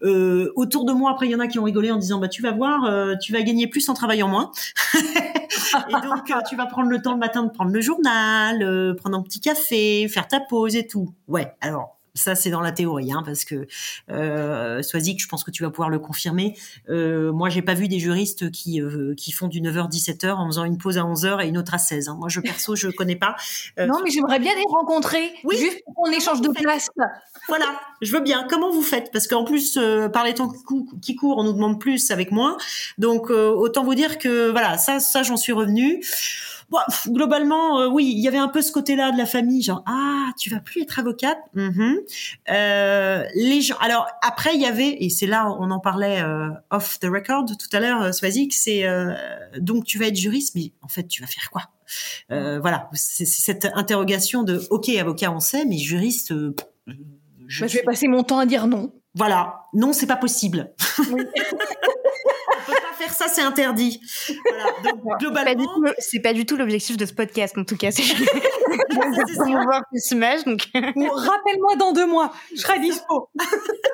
C: Euh, autour de moi, après, il y en a qui ont rigolé en disant, bah, tu vas voir, euh, tu vas gagner plus en travaillant moins. et donc, euh, tu vas prendre le temps le matin de prendre le journal, euh, prendre un petit café, faire ta pause et tout. Ouais, alors, ça, c'est dans la théorie, hein, parce que euh, je pense que tu vas pouvoir le confirmer. Euh, moi, j'ai pas vu des juristes qui euh, qui font du 9h 17h en faisant une pause à 11h et une autre à 16. Hein. Moi, je perso, je connais pas.
B: Euh, non, mais j'aimerais bien les rencontrer, oui. juste pour qu'on échange de place.
C: Voilà, je veux bien. Comment vous faites? Parce qu'en plus, euh, par les temps qui courent, on nous demande plus avec moins. Donc, euh, autant vous dire que voilà, ça, ça, j'en suis revenue. Bon, globalement, euh, oui, il y avait un peu ce côté-là de la famille, genre ah, tu vas plus être avocate. Mm -hmm. euh, les gens. Alors après, il y avait et c'est là on en parlait euh, off the record tout à l'heure, Swazik, c'est euh, donc tu vas être juriste, mais en fait tu vas faire quoi? Euh, Voilà, c'est cette interrogation de ok avocat on sait, mais juriste.
B: Je, bah, je vais passer mon temps à dire non.
C: Voilà, non, c'est pas possible. Oui. faire ça, c'est interdit. Voilà. Donc, globalement,
A: c'est pas du tout l'objectif de ce podcast, en tout cas. C'est promouvoir plus image. Donc,
B: rappelle-moi dans deux mois, je serai dispo.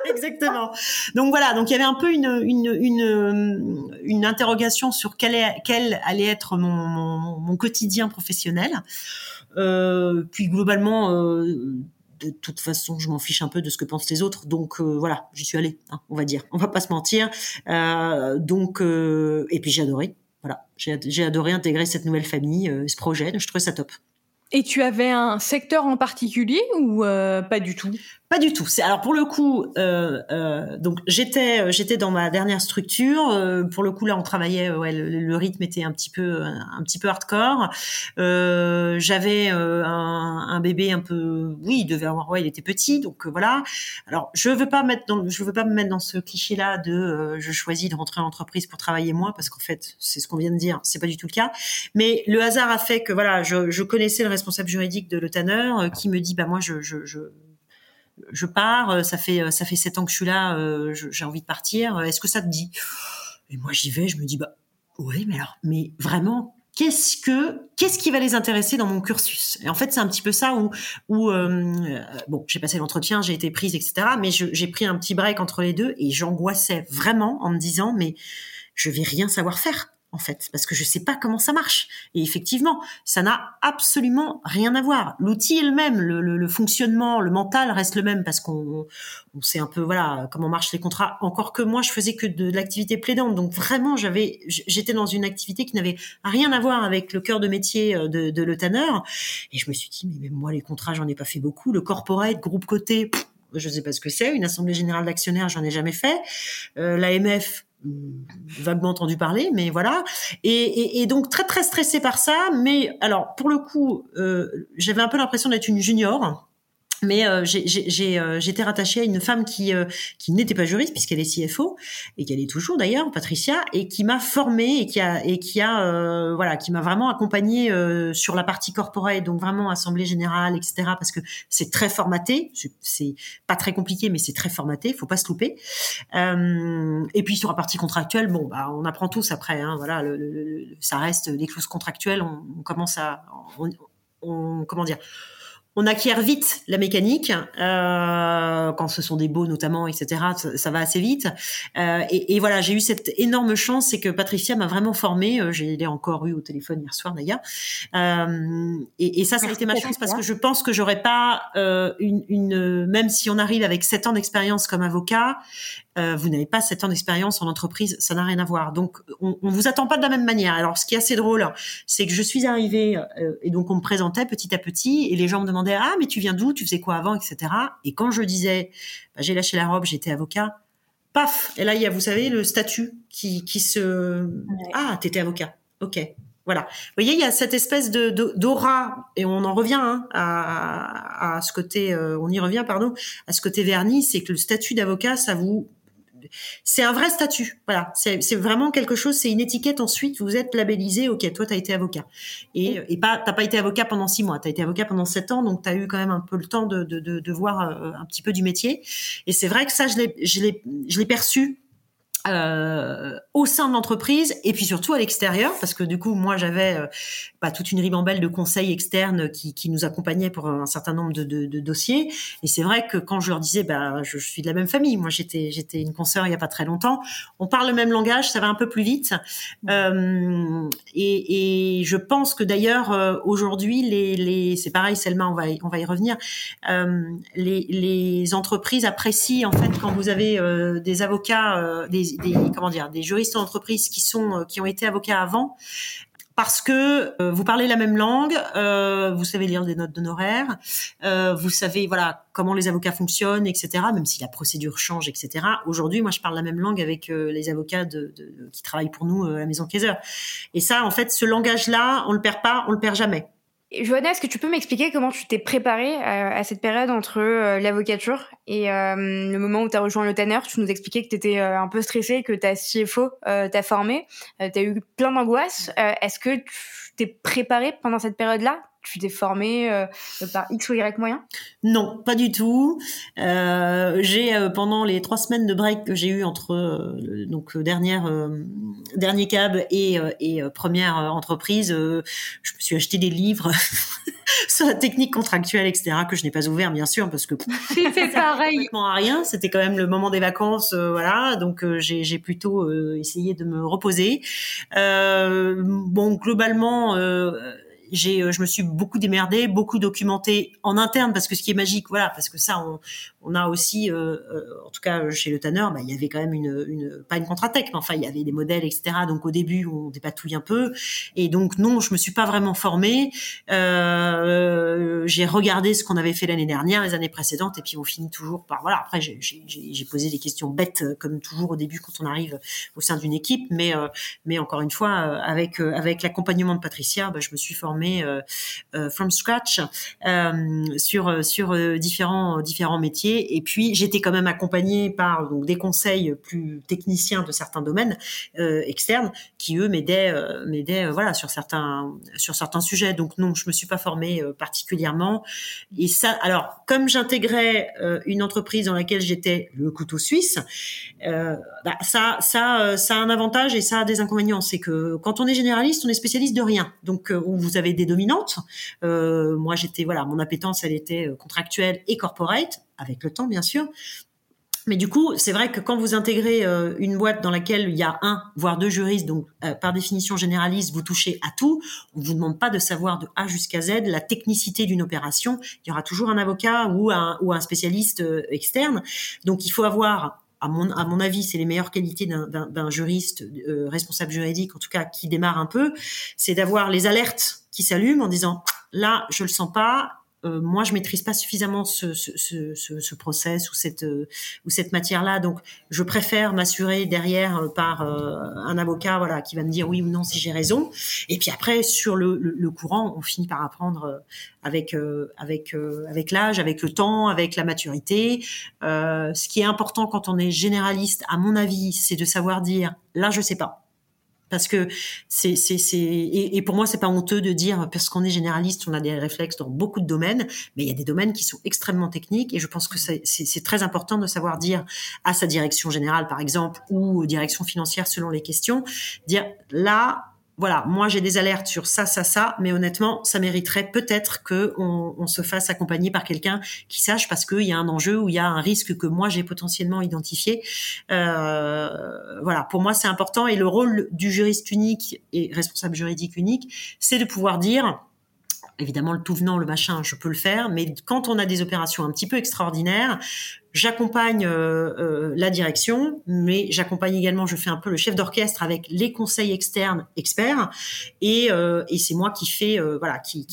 C: Exactement. Donc voilà, donc il y avait un peu une une une, une interrogation sur quel, est, quel allait être mon, mon, mon quotidien professionnel. Euh, puis globalement. Euh, de toute façon, je m'en fiche un peu de ce que pensent les autres. Donc euh, voilà, j'y suis allée, hein, on va dire. On va pas se mentir. Euh, donc euh, et puis j'ai adoré. Voilà, j'ai adoré intégrer cette nouvelle famille, ce projet. Je trouvais ça top.
B: Et tu avais un secteur en particulier ou pas du tout?
C: Pas du tout. C'est alors pour le coup, euh, euh, donc j'étais j'étais dans ma dernière structure. Euh, pour le coup là, on travaillait, ouais, le, rythme était un petit peu un petit peu hardcore. Euh, J'avais euh, un, un, bébé un peu, oui, il devait avoir, ouais, il était petit, donc voilà. Alors je veux pas mettre dans, je veux pas me mettre dans ce cliché là de je choisis de rentrer en entreprise pour travailler moins parce qu'en fait c'est ce qu'on vient de dire, c'est pas du tout le cas. Mais le hasard a fait que voilà, je, je connaissais le responsable juridique de Le Tanner euh, qui me dit bah moi je, je, je je pars, ça fait ça fait sept ans que je suis là, euh, j'ai envie de partir. Est-ce que ça te dit? Et moi j'y vais, je me dis bah Oui, mais alors, mais vraiment, qu'est-ce que qu'est-ce qui va les intéresser dans mon cursus? Et en fait, c'est un petit peu ça où où euh, bon, j'ai passé l'entretien, j'ai été prise, etc. Mais j'ai pris un petit break entre les deux et j'angoissais vraiment en me disant mais je vais rien savoir faire en fait, parce que je sais pas comment ça marche. Et effectivement, ça n'a absolument rien à voir. L'outil est le même, le, le, fonctionnement, le mental reste le même parce qu'on on sait un peu voilà comment marchent les contrats. Encore que moi, je faisais que de, l'activité plaidante, donc vraiment, j'avais, j'étais dans une activité qui n'avait rien à voir avec le cœur de métier euh, de, de le tanneur. Et je me suis dit, mais moi, les contrats, j'en ai pas fait beaucoup. Le corporate, groupe côté, je sais pas ce que c'est. Une assemblée générale d'actionnaires, j'en ai jamais fait. Euh, L'AMF, vaguement entendu parler, mais voilà. Et, et, donc très très stressée par ça. Mais alors pour le coup, euh, j'avais un peu l'impression d'être une junior mais euh, euh, j'étais rattachée à une femme qui euh, n'était pas juriste puisqu'elle est CFO et qu'elle est toujours d'ailleurs Patricia et qui m'a formée et qui a voilà qui m'a vraiment accompagnée sur la partie corporate donc vraiment assemblée générale etc parce que c'est très formaté. C'est pas très compliqué mais c'est très formaté faut pas se louper. Et puis sur la partie contractuelle bon bah on apprend tous après hein, voilà ça reste les clauses contractuelles on, commence à comment dire on acquiert vite la mécanique euh, quand ce sont des beaux notamment etc ça, va assez vite. Euh, et, voilà j'ai eu cette énorme chance c'est que Patricia m'a vraiment formée euh, j'ai l'ai encore eu au téléphone hier soir d'ailleurs. Et, ça ça a été ma chance parce que je pense que j'aurais pas une, une, même si on arrive avec sept ans d'expérience comme avocat euh, vous n'avez pas sept ans d'expérience en entreprise, ça n'a rien à voir. Donc, on, on vous attend pas de la même manière. Alors, ce qui est assez drôle, c'est que je suis arrivée euh, et donc on me présentait petit à petit et les gens me demandaient ah mais tu viens d'où, tu faisais quoi avant, etc. Et quand je disais bah, j'ai lâché la robe, j'étais avocat, paf et là il y a vous savez le statut qui qui se ah t'étais avocat, ok. Voilà. Vous voyez, il y a cette espèce de d'aura et on en revient hein, à, à, ce côté, euh, on y revient, pardon, à ce côté vernis, c'est que le statut d'avocat, ça vous c'est un vrai statut. Voilà, c'est vraiment quelque chose, c'est une étiquette. Ensuite, vous êtes labellisé. Ok, toi, tu as été avocat et, et pas, t'as pas été avocat pendant six mois. Tu as été avocat pendant sept ans, donc tu as eu quand même un peu le temps de, de, de, de voir euh, un petit peu du métier. Et c'est vrai que ça, je l'ai, je l'ai, je l'ai perçu euh, au sein de l'entreprise et puis surtout à l'extérieur parce que du coup moi j'avais euh, bah, toute une ribambelle de conseils externes qui, qui nous accompagnaient pour un certain nombre de, de, de dossiers. Et c'est vrai que quand je leur disais bah je, suis de la même famille moi j'étais j'étais une consoeur il y a pas très longtemps on parle le même langage ça va un peu plus vite. Euh, et, et, je pense que d'ailleurs euh, aujourd'hui les, les c'est pareil Selma on va y, on va y revenir euh, les, les entreprises apprécient en fait quand vous avez des avocats des des, comment dire, des juristes d'entreprise qui sont euh, qui ont été avocats avant parce que euh, vous parlez la même langue, euh, vous savez lire des notes d'honoraires, euh, vous savez voilà comment les avocats fonctionnent, etc. Même si la procédure change, etc. Aujourd'hui, moi, je parle la même langue avec les avocats de, de, qui travaillent pour nous à la Maison Kaiser. Et ça, en fait, ce langage-là, on le perd pas, on le perd jamais.
A: Johanna, est-ce que tu peux m'expliquer comment tu t'es préparée euh, à, cette période entre euh, l'avocature et euh, le moment où tu as rejoint le Tanner? Tu nous expliquais que tu étais un peu stressée, que ta CFO t'a formé, tu as eu plein d'angoisses. est-ce que tu t'es préparée pendant cette période-là? Tu t'es formé euh, par X ou Y moyen?
C: Non, pas du tout. Euh, j'ai euh, pendant les trois semaines de break que j'ai eu entre euh, donc dernière dernier cab et, et première entreprise, je me suis acheté des livres sur la technique contractuelle, etc. que je n'ai pas ouvert bien sûr parce que
B: c'était pareil.
C: Complètement à rien. C'était quand même le moment des vacances, voilà. Donc j'ai plutôt essayé de me reposer. bon, globalement j'ai, euh, je me suis beaucoup démerdée, beaucoup documenté en interne parce que ce qui est magique, voilà, parce que ça, on, on a aussi, euh, euh, en tout cas chez le Tanner, bah, il y avait quand même une, une pas une contratech, mais enfin il y avait des modèles, etc. Donc au début, on dépatouille un peu, et donc non, je me suis pas vraiment formée. Euh, j'ai regardé ce qu'on avait fait l'année dernière, les années précédentes, et puis on finit toujours par voilà. Après, j'ai posé des questions bêtes comme toujours au début quand on arrive au sein d'une équipe, mais mais encore une fois, avec avec l'accompagnement de Patricia, bah, je me suis formée formée from scratch sur sur différents différents métiers. Et puis j'étais quand même accompagnée par donc des conseils plus techniciens de certains domaines externes qui eux m'aidaient m'aidaient voilà sur certains sur certains sujets. Donc non, je me suis pas formée particulièrement. Et ça, alors comme j'intégrais une entreprise dans laquelle j'étais le couteau suisse, euh, bah, ça, ça, euh, ça a un avantage et ça a des inconvénients. C'est que quand on est généraliste, on est spécialiste de rien. Donc, euh, vous avez des dominantes. moi, j'étais, voilà, mon appétence, elle était contractuelle et corporate, avec le temps, bien sûr. Mais du coup, c'est vrai que quand vous intégrez une boîte dans laquelle il y a un, voire deux juristes, donc par définition généraliste, vous touchez à tout. On vous demande pas de savoir de A jusqu'à Z la technicité d'une opération. Il y aura toujours un avocat ou un, ou un spécialiste externe. Donc, il faut avoir à mon, avis, c'est les meilleures qualités d'un juriste euh, responsable juridique, en tout cas qui démarre un peu, c'est d'avoir les alertes qui s'allument en disant là, je le sens pas, euh, moi je maîtrise pas suffisamment ce, ce, ce, ce process ou cette euh, ou cette matière là donc je préfère m'assurer derrière euh, par un avocat voilà qui va me dire oui ou non si j'ai raison. Et puis après sur le, le, courant on finit par apprendre avec avec avec l'âge avec le temps avec la maturité. Ce qui est important quand on est généraliste à mon avis c'est de savoir dire là je sais pas parce que c'est c'est c'est et, pour moi c'est pas honteux de dire parce qu'on est généraliste on a des réflexes dans beaucoup de domaines mais il y a des domaines qui sont extrêmement techniques et je pense que c'est c'est très important de savoir dire à sa direction générale par exemple ou direction financière selon les questions dire là voilà, moi j'ai des alertes sur ça, ça, ça, mais honnêtement, ça mériterait peut-être que on, se fasse accompagner par quelqu'un qui sache parce qu'il y a un enjeu ou il y a un risque que moi j'ai potentiellement identifié. Euh, voilà, pour moi c'est important et le rôle du juriste unique et responsable juridique unique, c'est de pouvoir dire évidemment le tout venant, le machin, je peux le faire, mais quand on a des opérations un petit peu extraordinaires, j'accompagne euh, euh, la direction, mais j'accompagne également, je fais un peu le chef d'orchestre avec les conseils externes experts, et, euh, c'est moi qui fais, voilà, qui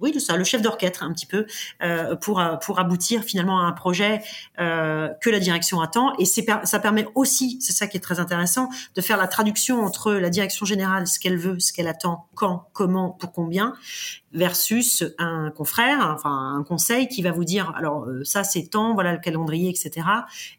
C: oui, ça, le chef d'orchestre un petit peu euh, pour euh, pour aboutir finalement à un projet euh, que la direction attend. Et ça permet aussi, c'est ça qui est très intéressant, de faire la traduction entre la direction générale, ce qu'elle veut, ce qu'elle attend, quand, comment, pour combien, versus un confrère, enfin un conseil qui va vous dire alors ça c'est temps, voilà le calendrier, etc.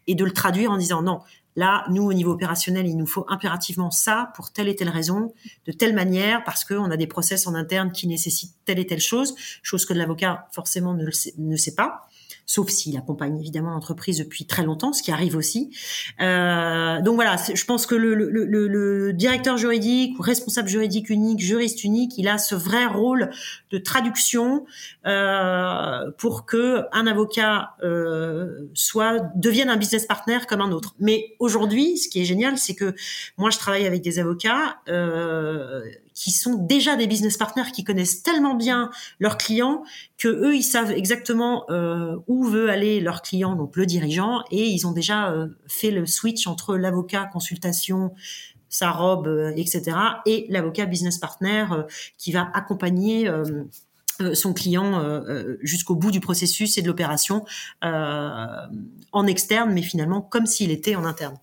C: Et de le traduire en disant non, Là, nous, au niveau opérationnel, il nous faut impérativement ça pour telle et telle raison, de telle manière, parce qu'on a des process en interne qui nécessitent telle et telle chose, chose que l'avocat forcément ne, ne sait pas sauf s'il accompagne évidemment l'entreprise depuis très longtemps, ce qui arrive aussi. Euh, donc voilà, je pense que le, le, le, le, directeur juridique ou responsable juridique unique, juriste unique, il a ce vrai rôle de traduction euh, pour que un avocat euh, soit devienne un business partner comme un autre. Mais aujourd'hui, ce qui est génial, c'est que moi, je travaille avec des avocats. Qui sont déjà des business partners qui connaissent tellement bien leurs clients que eux ils savent exactement euh, où veut aller leur client donc le dirigeant et ils ont déjà euh, fait le switch entre l'avocat consultation sa robe euh, etc et l'avocat business partner qui va accompagner son client jusqu'au bout du processus et de l'opération en externe mais finalement comme s'il était en interne.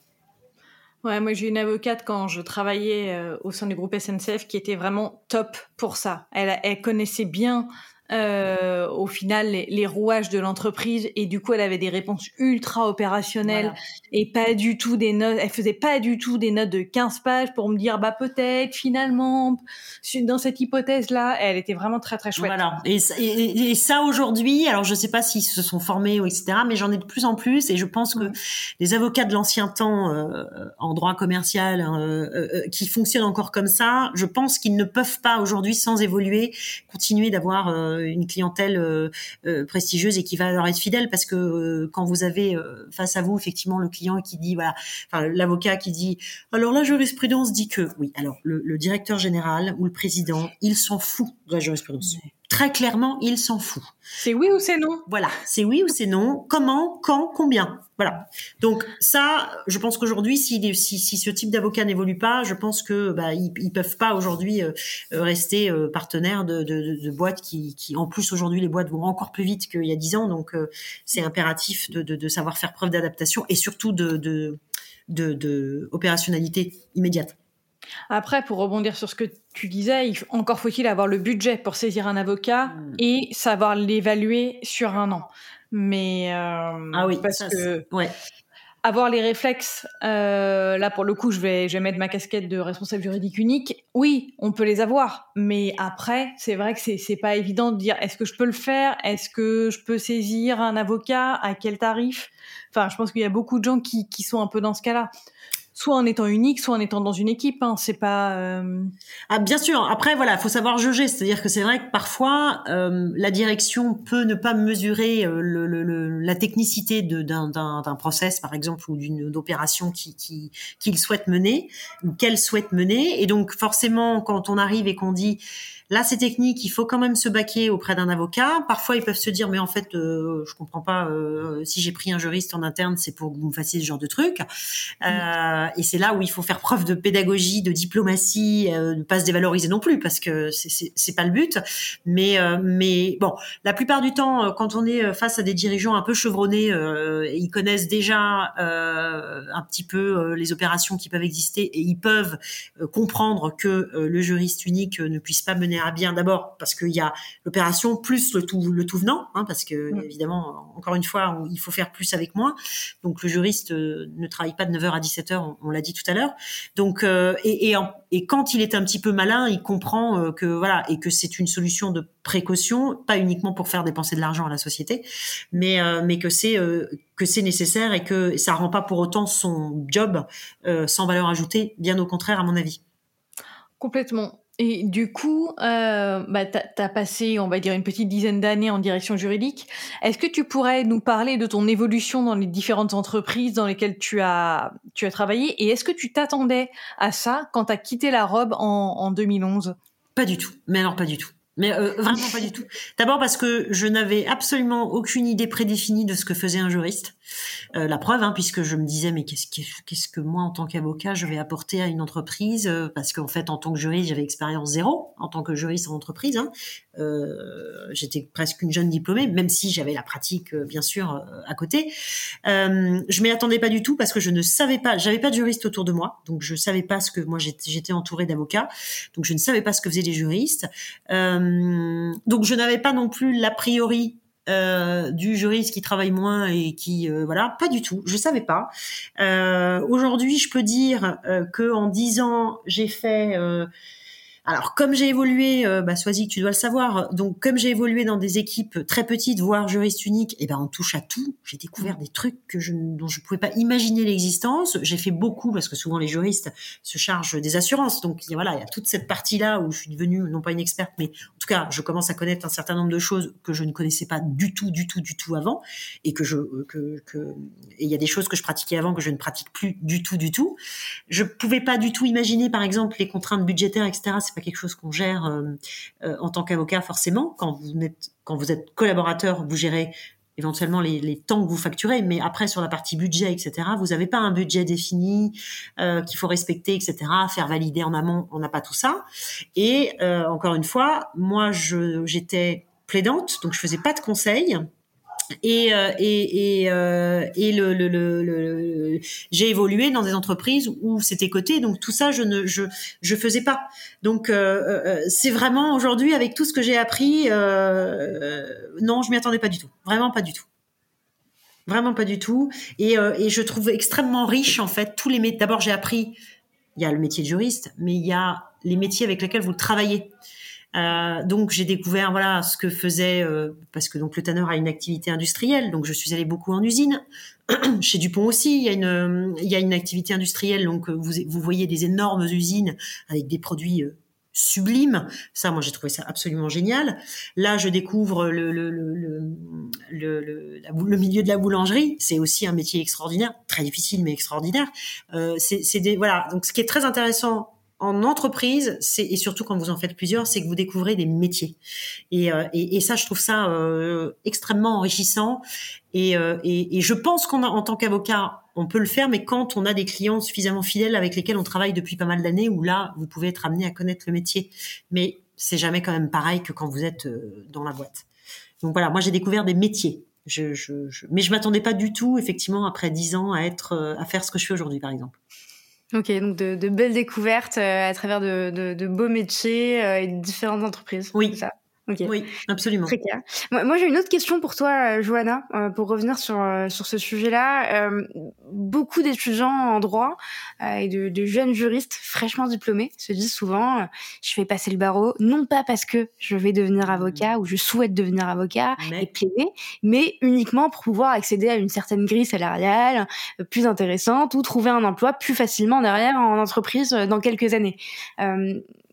B: Ouais, moi j'ai une avocate quand je travaillais euh, au sein du groupe SNCF qui était vraiment top pour ça. Elle, elle connaissait bien euh, au final les, rouages de l'entreprise et du coup elle avait des réponses ultra opérationnelles et pas du tout des notes elle faisait pas du tout des notes de 15 pages pour me dire bah peut-être finalement dans cette hypothèse là elle était vraiment très très chouette.
C: Voilà. Et, et, et ça aujourd'hui alors je sais pas s'ils se sont formés ou etc mais j'en ai de plus en plus et je pense que les avocats de l'ancien temps euh, en droit commercial hein, euh, qui fonctionnent encore comme ça je pense qu'ils ne peuvent pas aujourd'hui sans évoluer continuer d'avoir une clientèle euh, euh, prestigieuse et qui va leur être fidèle parce que quand vous avez face à vous effectivement le client qui dit voilà, enfin l'avocat qui dit alors la jurisprudence dit que oui, alors le, le directeur général ou le président, il s'en fout de la jurisprudence très clairement, il s'en fout.
B: C'est oui ou c'est non?
C: Voilà, c'est oui ou c'est non. Comment, quand, combien? Voilà. Donc ça, je pense qu'aujourd'hui, si, si, ce type d'avocat n'évolue pas, je pense que bah, ils, peuvent pas aujourd'hui euh, euh, rester euh, partenaires de, de, boîtes qui, qui, en plus aujourd'hui, les boîtes vont encore plus vite qu'il y a dix ans. Donc c'est impératif de, de, savoir faire preuve d'adaptation et surtout de, de, de opérationnalité immédiate.
B: Après, pour rebondir sur ce que tu disais, encore faut-il avoir le budget pour saisir un avocat hmm. et savoir l'évaluer sur un an. Mais
C: euh, ah oui, parce que ouais
B: avoir les réflexes, euh, là pour le coup, je vais, je vais mettre ma casquette de responsable juridique unique. Oui, on peut les avoir, mais après, c'est vrai que c'est, c'est pas évident de dire est-ce que je peux le faire, est-ce que je peux saisir un avocat, à quel tarif? Enfin, je pense qu'il y a beaucoup de gens qui, qui sont un peu dans ce cas-là soit en étant unique, soit en étant dans une équipe. Hein. C'est pas. Euh...
C: Ah, bien sûr. Après, voilà, faut savoir juger. C'est-à-dire que c'est vrai que parfois, euh, la direction peut ne pas mesurer euh, le, le, la technicité d'un, process, par exemple, ou d'une opération qui, qui, qu'il souhaite mener ou qu'elle souhaite mener. Et donc, forcément, quand on arrive et qu'on dit Là, c'est technique, il faut quand même se baquer auprès d'un avocat. Parfois, ils peuvent se dire, mais en fait, euh, je comprends pas. Euh, si j'ai pris un juriste en interne, c'est pour que vous me fassiez ce genre de truc. Euh, et c'est là où il faut faire preuve de pédagogie, de diplomatie, euh, ne pas se dévaloriser non plus, parce que c'est pas le but. Mais, mais bon, la plupart du temps, quand on est face à des dirigeants un peu chevronnés, ils connaissent déjà un petit peu les opérations qui peuvent exister et ils peuvent comprendre que le juriste unique ne puisse pas mener à bien d'abord parce qu'il y a l'opération plus le tout le tout venant, hein, parce que mm. évidemment, encore une fois, il faut faire plus avec moins. Donc le juriste euh, ne travaille pas de 9h à 17h, on, l'a dit tout à l'heure. Donc euh, et, et, et, quand il est un petit peu malin, il comprend euh, que voilà et que c'est une solution de précaution, pas uniquement pour faire dépenser de l'argent à la société, mais mais que c'est que c'est nécessaire et que ça rend pas pour autant son job sans valeur ajoutée, bien au contraire à mon avis.
B: Complètement. Et du coup, euh, bah, tu as, passé, on va dire, une petite dizaine d'années en direction juridique. Est-ce que tu pourrais nous parler de ton évolution dans les différentes entreprises dans lesquelles tu as, tu as travaillé? Et est-ce que tu t'attendais à ça quand tu as quitté la robe en, en 2011
C: Pas du tout. Mais alors, pas du tout. Mais euh, vraiment pas du tout. D'abord parce que je n'avais absolument aucune idée prédéfinie de ce que faisait un juriste. Euh, la preuve, hein, puisque je me disais mais qu'est-ce que, moi en tant qu'avocat je vais apporter à une entreprise euh, Parce qu'en fait en tant que juriste j'avais expérience zéro en tant que juriste en entreprise. Hein. j'étais presque une jeune diplômée, même si j'avais la pratique bien sûr à côté. je m'y attendais pas du tout parce que je ne savais pas, j'avais pas de juriste autour de moi, donc je savais pas ce que moi j'étais, j'étais entourée d'avocats, donc je ne savais pas ce que faisaient les juristes. Euh, euh, donc je n'avais pas non plus l'a priori euh, du juriste qui travaille moins et qui euh, voilà. Pas du tout. Je savais pas. Aujourd'hui je peux dire que en dix ans j'ai fait alors, comme j'ai évolué, euh, bah, que tu dois le savoir. Donc, comme j'ai évolué dans des équipes très petites, voire juristes uniques, et eh ben, on touche à tout. J'ai découvert des trucs que je, dont je pouvais pas imaginer l'existence. J'ai fait beaucoup parce que souvent les juristes se chargent des assurances. Donc, voilà, il y a toute cette partie-là où je suis devenue non pas une experte, mais en tout cas, je commence à connaître un certain nombre de choses que je ne connaissais pas du tout, du tout, du tout avant, et que je, que, que, et il y a des choses que je pratiquais avant que je ne pratique plus du tout, du tout. Je pouvais pas du tout imaginer, par exemple, les contraintes budgétaires, etc c'est quelque chose qu'on gère euh, euh, en tant qu'avocat forcément. Quand vous êtes quand vous êtes collaborateur, vous gérez éventuellement les, temps que vous facturez, mais après sur la partie budget, etc., vous n'avez pas un budget défini euh, qu'il faut respecter, etc., faire valider en amont, on n'a pas tout ça. Et encore une fois, moi, j'étais plaidante, donc je faisais pas de conseils et euh, et et, euh, et le, le, le, j'ai évolué dans des entreprises où c'était coté donc tout ça je ne je je faisais pas. Donc euh, c'est vraiment aujourd'hui avec tout ce que j'ai appris non je m'y attendais pas du tout. Vraiment pas du tout. Vraiment pas du tout. Et et je trouve extrêmement riche en fait tous les d'abord j'ai appris il y a le métier de juriste mais il y a les métiers avec lesquels vous travaillez euh, donc j'ai découvert voilà ce que faisait euh, parce que donc le tanneur a une activité industrielle, donc je suis allée beaucoup en usine. Chez Dupont aussi, il y a une il y a une activité industrielle, donc vous vous voyez des énormes usines avec des produits euh, sublimes. Ça, moi, j'ai trouvé ça absolument génial. Là, je découvre le, le, le, le, le milieu de la boulangerie. C'est aussi un métier extraordinaire, très difficile, mais extraordinaire. Euh, c'est des, voilà. Donc, ce qui est très intéressant en entreprise, et surtout quand vous en faites plusieurs, c'est que vous découvrez des métiers. Et, euh, et, et ça, je trouve ça euh, extrêmement enrichissant. Et, euh, et, et je pense qu'on a, en tant qu'avocat, on peut le faire, mais quand on a des clients suffisamment fidèles avec lesquels on travaille depuis pas mal d'années, où là, vous pouvez être amené à connaître le métier. Mais c'est jamais quand même pareil que quand vous êtes dans la boîte. Donc voilà, moi j'ai découvert des métiers. Je, je, je... mais je m'attendais pas du tout, effectivement, après dix ans, à être, à faire ce que je fais aujourd'hui, par exemple.
A: Ok, donc de, belles découvertes à travers de, de, beaux métiers et de différentes entreprises.
C: Oui,
A: ça?
C: Oui, absolument.
A: Très clair. Moi, j'ai une autre question pour toi, euh, Johanna, euh, pour revenir sur euh, sur ce sujet-là. beaucoup d'étudiants en droit et de, de, jeunes juristes fraîchement diplômés se disent souvent je vais passer le barreau, non pas parce que je vais devenir mmh. avocat ou je souhaite devenir avocat et plaider, mais uniquement pour pouvoir accéder à une certaine grille salariale plus intéressante ou trouver un emploi plus facilement derrière en entreprise dans quelques années.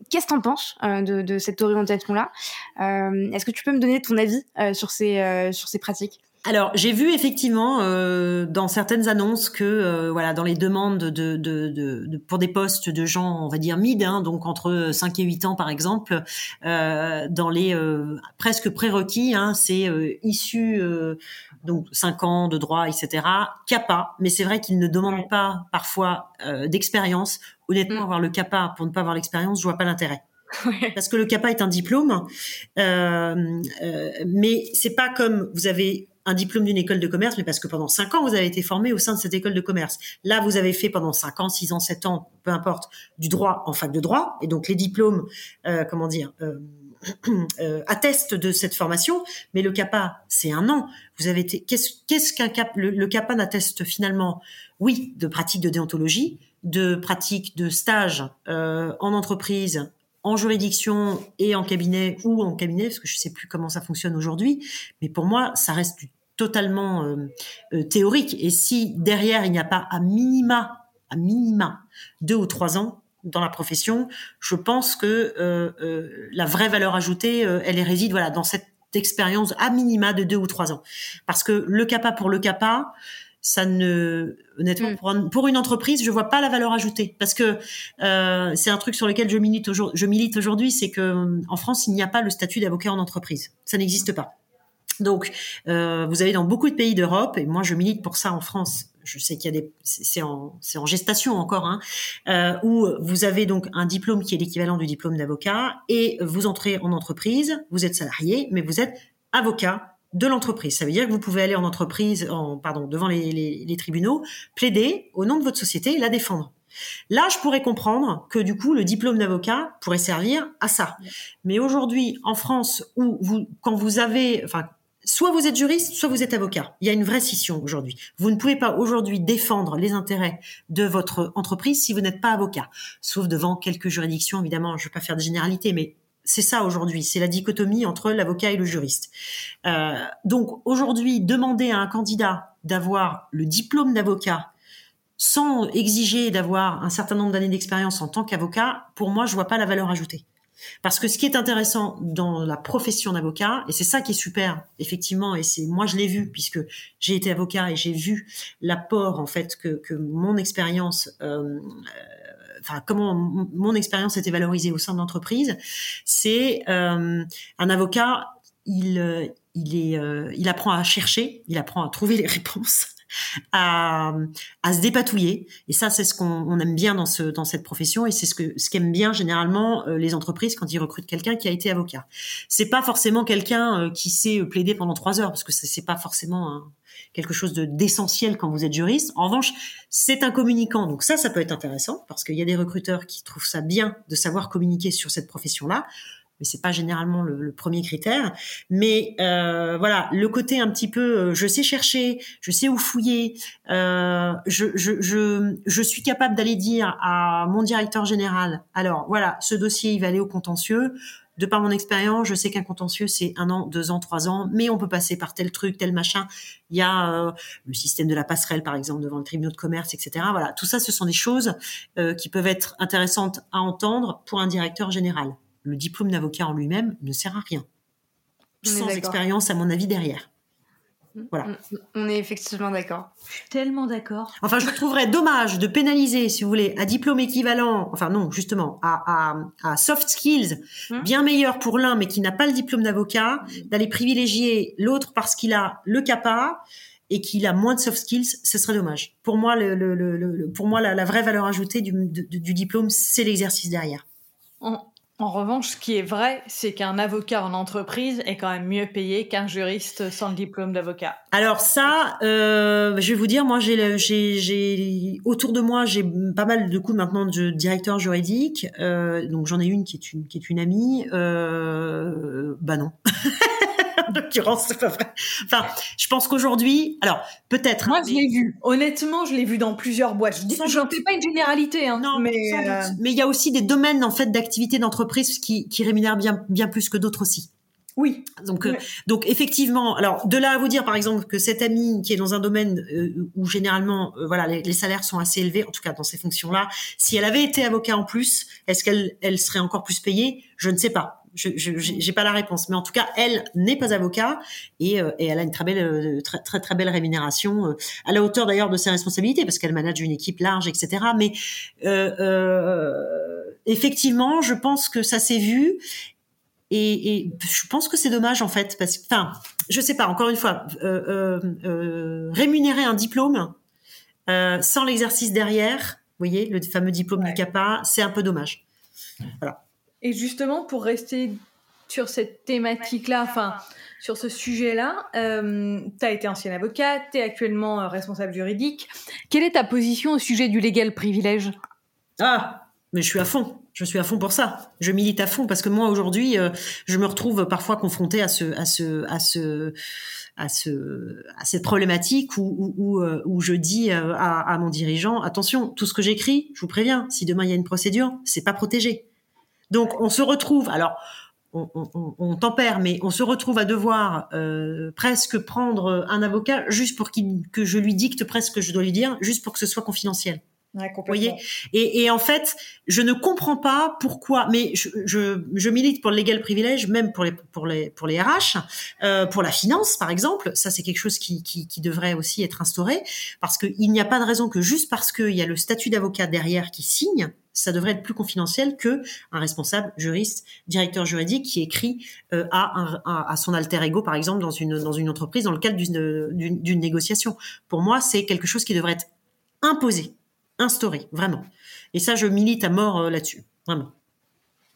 A: Qu'est-ce que tu en penses euh, de, de, cette orientation-là? Euh, Est-ce que tu peux me donner ton avis euh, sur ces, sur ces pratiques?
C: Alors, j'ai vu effectivement euh, dans certaines annonces que euh, voilà, dans les demandes de, de, de, pour des postes de gens, on va dire mid, hein, donc entre 5 et 8 ans par exemple, euh, dans les presque prérequis, hein, c'est issu donc 5 ans de droit, etc. CAPA, mais c'est vrai qu'ils ne demandent pas parfois d'expérience. Honnêtement, mm. avoir le CAPA pour ne pas avoir l'expérience, je vois pas l'intérêt. Parce que le CAPA est un diplôme, euh, euh, mais c'est pas comme vous avez un diplôme d'une école de commerce, mais parce que pendant cinq ans, vous avez été formé au sein de cette école de commerce. Là, vous avez fait pendant cinq ans, six ans, sept ans, peu importe, du droit en fac de droit. Et donc, les diplômes, euh, comment dire, euh, euh, attestent de cette formation. Mais le CAPA, c'est un an. Vous avez été, qu'est-ce qu'un CAPA, le, CAPA n'atteste finalement, oui, de pratique de déontologie, de pratique de stage en entreprise en juridiction et en cabinet ou en cabinet, parce que je ne sais plus comment ça fonctionne aujourd'hui, mais pour moi, ça reste totalement euh, euh, théorique. Et si derrière il n'y a pas à minima, à minima deux ou trois ans dans la profession, je pense que euh, la vraie valeur ajoutée, elle réside voilà dans cette expérience à minima de deux ou trois ans. Parce que le CAPA pour le CAPA, ça ne honnêtement mm. pour, une entreprise je vois pas la valeur ajoutée parce que c'est un truc sur lequel je milite aujourd'hui je milite aujourd'hui c'est que en France il n'y a pas le statut d'avocat en entreprise ça n'existe pas donc, euh, vous avez dans beaucoup de pays d'Europe, et moi je milite pour ça en France. Je sais qu'il y a des, c'est en, c'est en gestation encore, hein, euh, où vous avez donc un diplôme qui est l'équivalent du diplôme d'avocat, et vous entrez en entreprise, vous êtes salarié, mais vous êtes avocat de l'entreprise. Ça veut dire que vous pouvez aller en entreprise, en, pardon, devant les, tribunaux, plaider au nom de votre société et la défendre. Là, je pourrais comprendre que du coup, le diplôme d'avocat pourrait servir à ça. Mais aujourd'hui, en France, où quand vous avez, enfin, soit vous êtes juriste, soit vous êtes avocat. Il y a une vraie scission aujourd'hui. Vous ne pouvez pas aujourd'hui défendre les intérêts de votre entreprise si vous n'êtes pas avocat, sauf devant quelques juridictions, évidemment. Je ne vais pas faire de généralité, mais c'est ça aujourd'hui, c'est la dichotomie entre l'avocat et le juriste. Euh, donc aujourd'hui, demander à un candidat d'avoir le diplôme d'avocat sans exiger d'avoir un certain nombre d'années d'expérience en tant qu'avocat, pour moi, je vois pas la valeur ajoutée. Parce que ce qui est intéressant dans la profession d'avocat, et c'est ça qui est super, effectivement, et c'est moi je l'ai vu puisque j'ai été avocat et j'ai vu l'apport en fait que, mon expérience, euh, enfin comment mon expérience était valorisée au sein de l'entreprise, c'est euh, un avocat, il est, euh, il apprend à chercher, il apprend à trouver les réponses à, se dépatouiller. Et ça, c'est ce qu'on aime bien dans, ce, dans cette profession et c'est ce que ce qu'aiment bien généralement euh, les entreprises quand ils recrutent quelqu'un qui a été avocat. C'est pas forcément quelqu'un euh, qui sait plaider pendant trois heures parce que c'est pas forcément quelque chose de d'essentiel quand vous êtes juriste. En revanche, c'est un communicant. Donc ça, ça peut être intéressant parce qu'il y a des recruteurs qui trouvent ça bien de savoir communiquer sur cette profession-là mais c'est pas généralement le, premier critère. Mais euh, voilà, le côté un petit peu, euh, je sais chercher, je sais où fouiller, euh, je, je, je, je suis capable d'aller dire à mon directeur général, alors voilà, ce dossier il va aller au contentieux. De par mon expérience, je sais qu'un contentieux c'est un an, deux ans, trois ans, mais on peut passer par tel truc, tel machin. Il y a euh, le système de la passerelle par exemple devant le tribunal de commerce, etc. Voilà, tout ça, ce sont des choses euh, qui peuvent être intéressantes à entendre pour un directeur général le diplôme d'avocat en lui-même ne sert à rien. Sans expérience, à mon avis, derrière. Voilà.
A: On est effectivement d'accord.
B: Je suis tellement d'accord.
C: Enfin, je trouverais dommage de pénaliser, si vous voulez, un diplôme équivalent, enfin non, justement, à, soft skills, hum. bien meilleur pour l'un, mais qui n'a pas le diplôme d'avocat, d'aller privilégier l'autre parce qu'il a le CAPA et qu'il a moins de soft skills, ce serait dommage. Pour moi, le, pour moi la, vraie valeur ajoutée du, diplôme, c'est l'exercice derrière
B: En revanche, ce qui est vrai, c'est qu'un avocat en entreprise est quand même mieux payé qu'un juriste sans le diplôme d'avocat.
C: Alors ça, euh, je vais vous dire, moi, j'ai, j'ai, autour de moi, j'ai pas mal de coups maintenant de directeurs juridiques. Euh, donc j'en ai une qui est une qui est une amie. Euh, bah non. en l'occurrence, c'est pas vrai. Enfin, je pense qu'aujourd'hui, alors peut-être.
B: Moi, je l'ai vu. Honnêtement, je l'ai vu dans plusieurs boîtes. Je dis, je fais pas une généralité, hein,
C: non,
B: mais
C: euh, mais il y a aussi des domaines en fait d'activité d'entreprise qui, qui rémunèrent bien bien plus que d'autres aussi.
B: Oui.
C: Donc, euh, donc effectivement, alors de là à vous dire par exemple que cette amie qui est dans un domaine euh, où généralement, voilà, les, les, salaires sont assez élevés, en tout cas dans ces fonctions-là, si elle avait été avocat en plus, est-ce qu'elle elle serait encore plus payée? Je ne sais pas. Je j'ai pas la réponse, mais en tout cas, elle n'est pas avocat et, euh, et elle a une très belle, euh, très, très très belle rémunération euh, à la hauteur d'ailleurs de ses responsabilités parce qu'elle manage une équipe large, etc. Mais effectivement, je pense que ça s'est vu et, et, je pense que c'est dommage en fait parce que, enfin, je sais pas. Encore une fois, rémunérer un diplôme sans l'exercice derrière, vous voyez, le fameux diplôme du CAPA, c'est un peu dommage. Voilà.
B: Et justement, pour rester sur cette thématique-là, enfin, sur ce sujet-là, euh, tu as été ancien avocat, tu es actuellement euh, responsable juridique. Quelle est ta position au sujet du légal privilège?
C: Ah, mais je suis à fond. Je suis à fond pour ça. Je milite à fond parce que moi aujourd'hui, euh, je me retrouve parfois confrontée à ce, à ce, à ce, à ce, à cette problématique où, où, où, où je dis à, à, mon dirigeant attention, tout ce que j'écris, je vous préviens, si demain il y a une procédure, c'est pas protégé. Donc on se retrouve, alors on, on, on, tempère, mais on se retrouve à devoir euh, presque prendre un avocat juste pour que je lui dicte presque ce que je dois lui dire, juste pour que ce soit confidentiel.
B: Ouais,
C: Vous voyez? Et, et, en fait, je ne comprends pas pourquoi, mais je, je, je, milite pour le légal privilège, même pour les pour les pour les RH, euh, pour la finance par exemple. Ça, c'est quelque chose qui, qui, qui devrait aussi être instauré parce qu'il n'y a pas de raison que juste parce qu'il y a le statut d'avocat derrière qui signe, ça devrait être plus confidentiel que un responsable juriste, directeur juridique qui écrit euh, à, son alter ego, par exemple, dans une, dans une entreprise dans le cadre d'une négociation. Pour moi, c'est quelque chose qui devrait être imposé, instauré, vraiment. Et ça, je milite à mort euh, là-dessus, vraiment.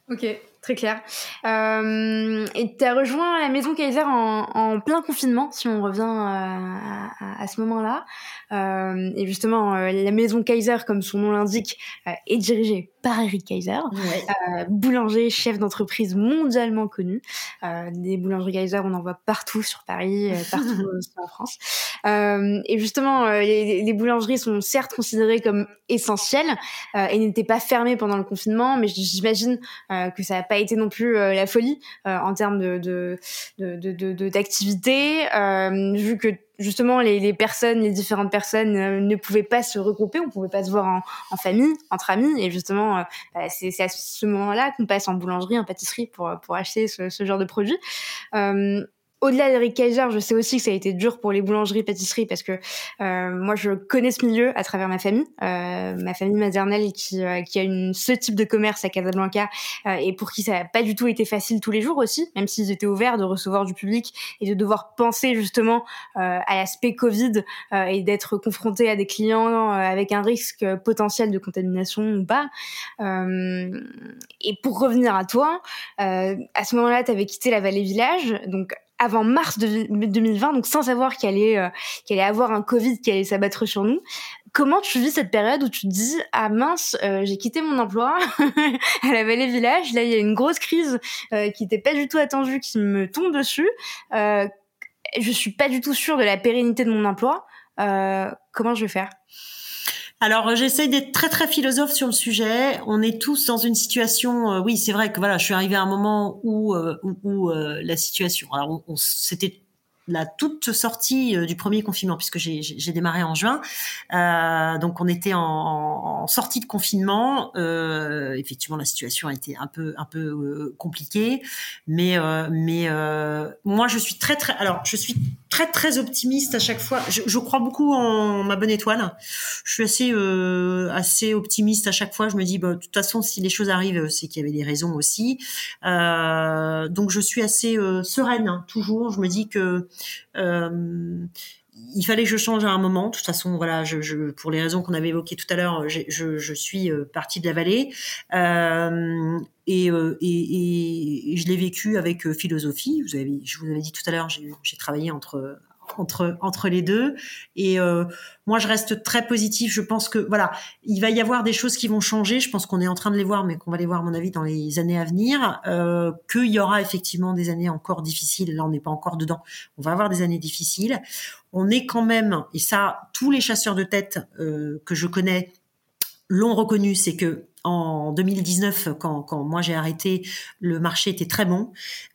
A: Ok, très clair. Euh, et tu as rejoint la maison Kaiser en, plein confinement, si on revient à, à, à ce moment-là. Euh, et justement, euh, la maison Kaiser, comme son nom l'indique, euh, est dirigée par Eric Kaiser,
C: ouais.
A: Euh, boulanger, chef d'entreprise mondialement connu. Euh, des boulangeries Kaiser, on en voit partout sur Paris, partout en France. et justement, les, les, boulangeries sont certes considérées comme essentielles et n'étaient pas fermées pendant le confinement, mais j'imagine que ça n'a pas été non plus la folie en termes de, de, de, de d'activité, vu que justement les, les, personnes, les différentes personnes euh, ne pouvaient pas se regrouper, on pouvait pas se voir en, famille, entre amis, et justement euh, bah, c'est à ce moment-là qu'on passe en boulangerie, en pâtisserie pour pour acheter ce, genre de produits. Euh, au-delà d'Eric Kaiser, je sais aussi que ça a été dur pour les boulangeries, pâtisseries, parce que euh, moi, je connais ce milieu à travers ma famille, euh, ma famille maternelle qui, euh, qui a une, ce type de commerce à Casablanca euh, et pour qui ça n'a pas du tout été facile tous les jours aussi, même s'ils étaient ouverts de recevoir du public et de devoir penser justement euh, à l'aspect Covid euh, et d'être confronté à des clients avec un risque potentiel de contamination ou pas. et pour revenir à toi, à ce moment-là, tu avais quitté la Vallée Village, donc avant mars de 2020, donc sans savoir qu'il allait, euh, allait avoir un Covid qui allait s'abattre sur nous. Comment tu vis cette période où tu te dis ah mince euh, j'ai quitté mon emploi à la Vallée Village. Là il y a une grosse crise euh, qui n'était pas du tout attendue qui me tombe dessus. Euh, je suis pas du tout sûre de la pérennité de mon emploi. Euh, comment je vais faire?
C: Alors j'essaye d'être très très philosophe sur le sujet. On est tous dans une situation. Euh, oui, c'est vrai que voilà, je suis arrivée à un moment où euh, où, où euh, la situation. Alors on, on c'était la toute sortie du premier confinement puisque j'ai démarré en juin. Euh, donc on était en, en sortie de confinement. Euh, effectivement, la situation a été un peu un peu euh, compliquée, mais mais moi je suis très très alors je suis très très optimiste à chaque fois. Je, je crois beaucoup en ma bonne étoile. Je suis assez assez optimiste à chaque fois. Je me dis bah, de toute façon si les choses arrivent c'est qu'il y avait des raisons aussi. donc je suis assez sereine hein, toujours. Je me dis que euh, il fallait que je change à un moment. De toute façon, voilà, pour les raisons qu'on avait évoquées tout à l'heure, je, suis euh, partie de la vallée euh, et, je l'ai vécu avec philosophie. Je vous avais dit tout à l'heure, j'ai travaillé entre entre entre les deux. Et euh, moi, je reste très positif. Je pense que voilà, il va y avoir des choses qui vont changer. Je pense qu'on est en train de les voir, mais qu'on va les voir, mon avis, dans les années à venir. Euh, Qu'il y aura effectivement des années encore difficiles. Là, on n'est pas encore dedans. On va avoir des années difficiles. On est quand même, et ça, tous les chasseurs de tête euh, que je connais l'ont reconnu, c'est que en 2019, quand, quand moi j'ai arrêté, le marché était très bon.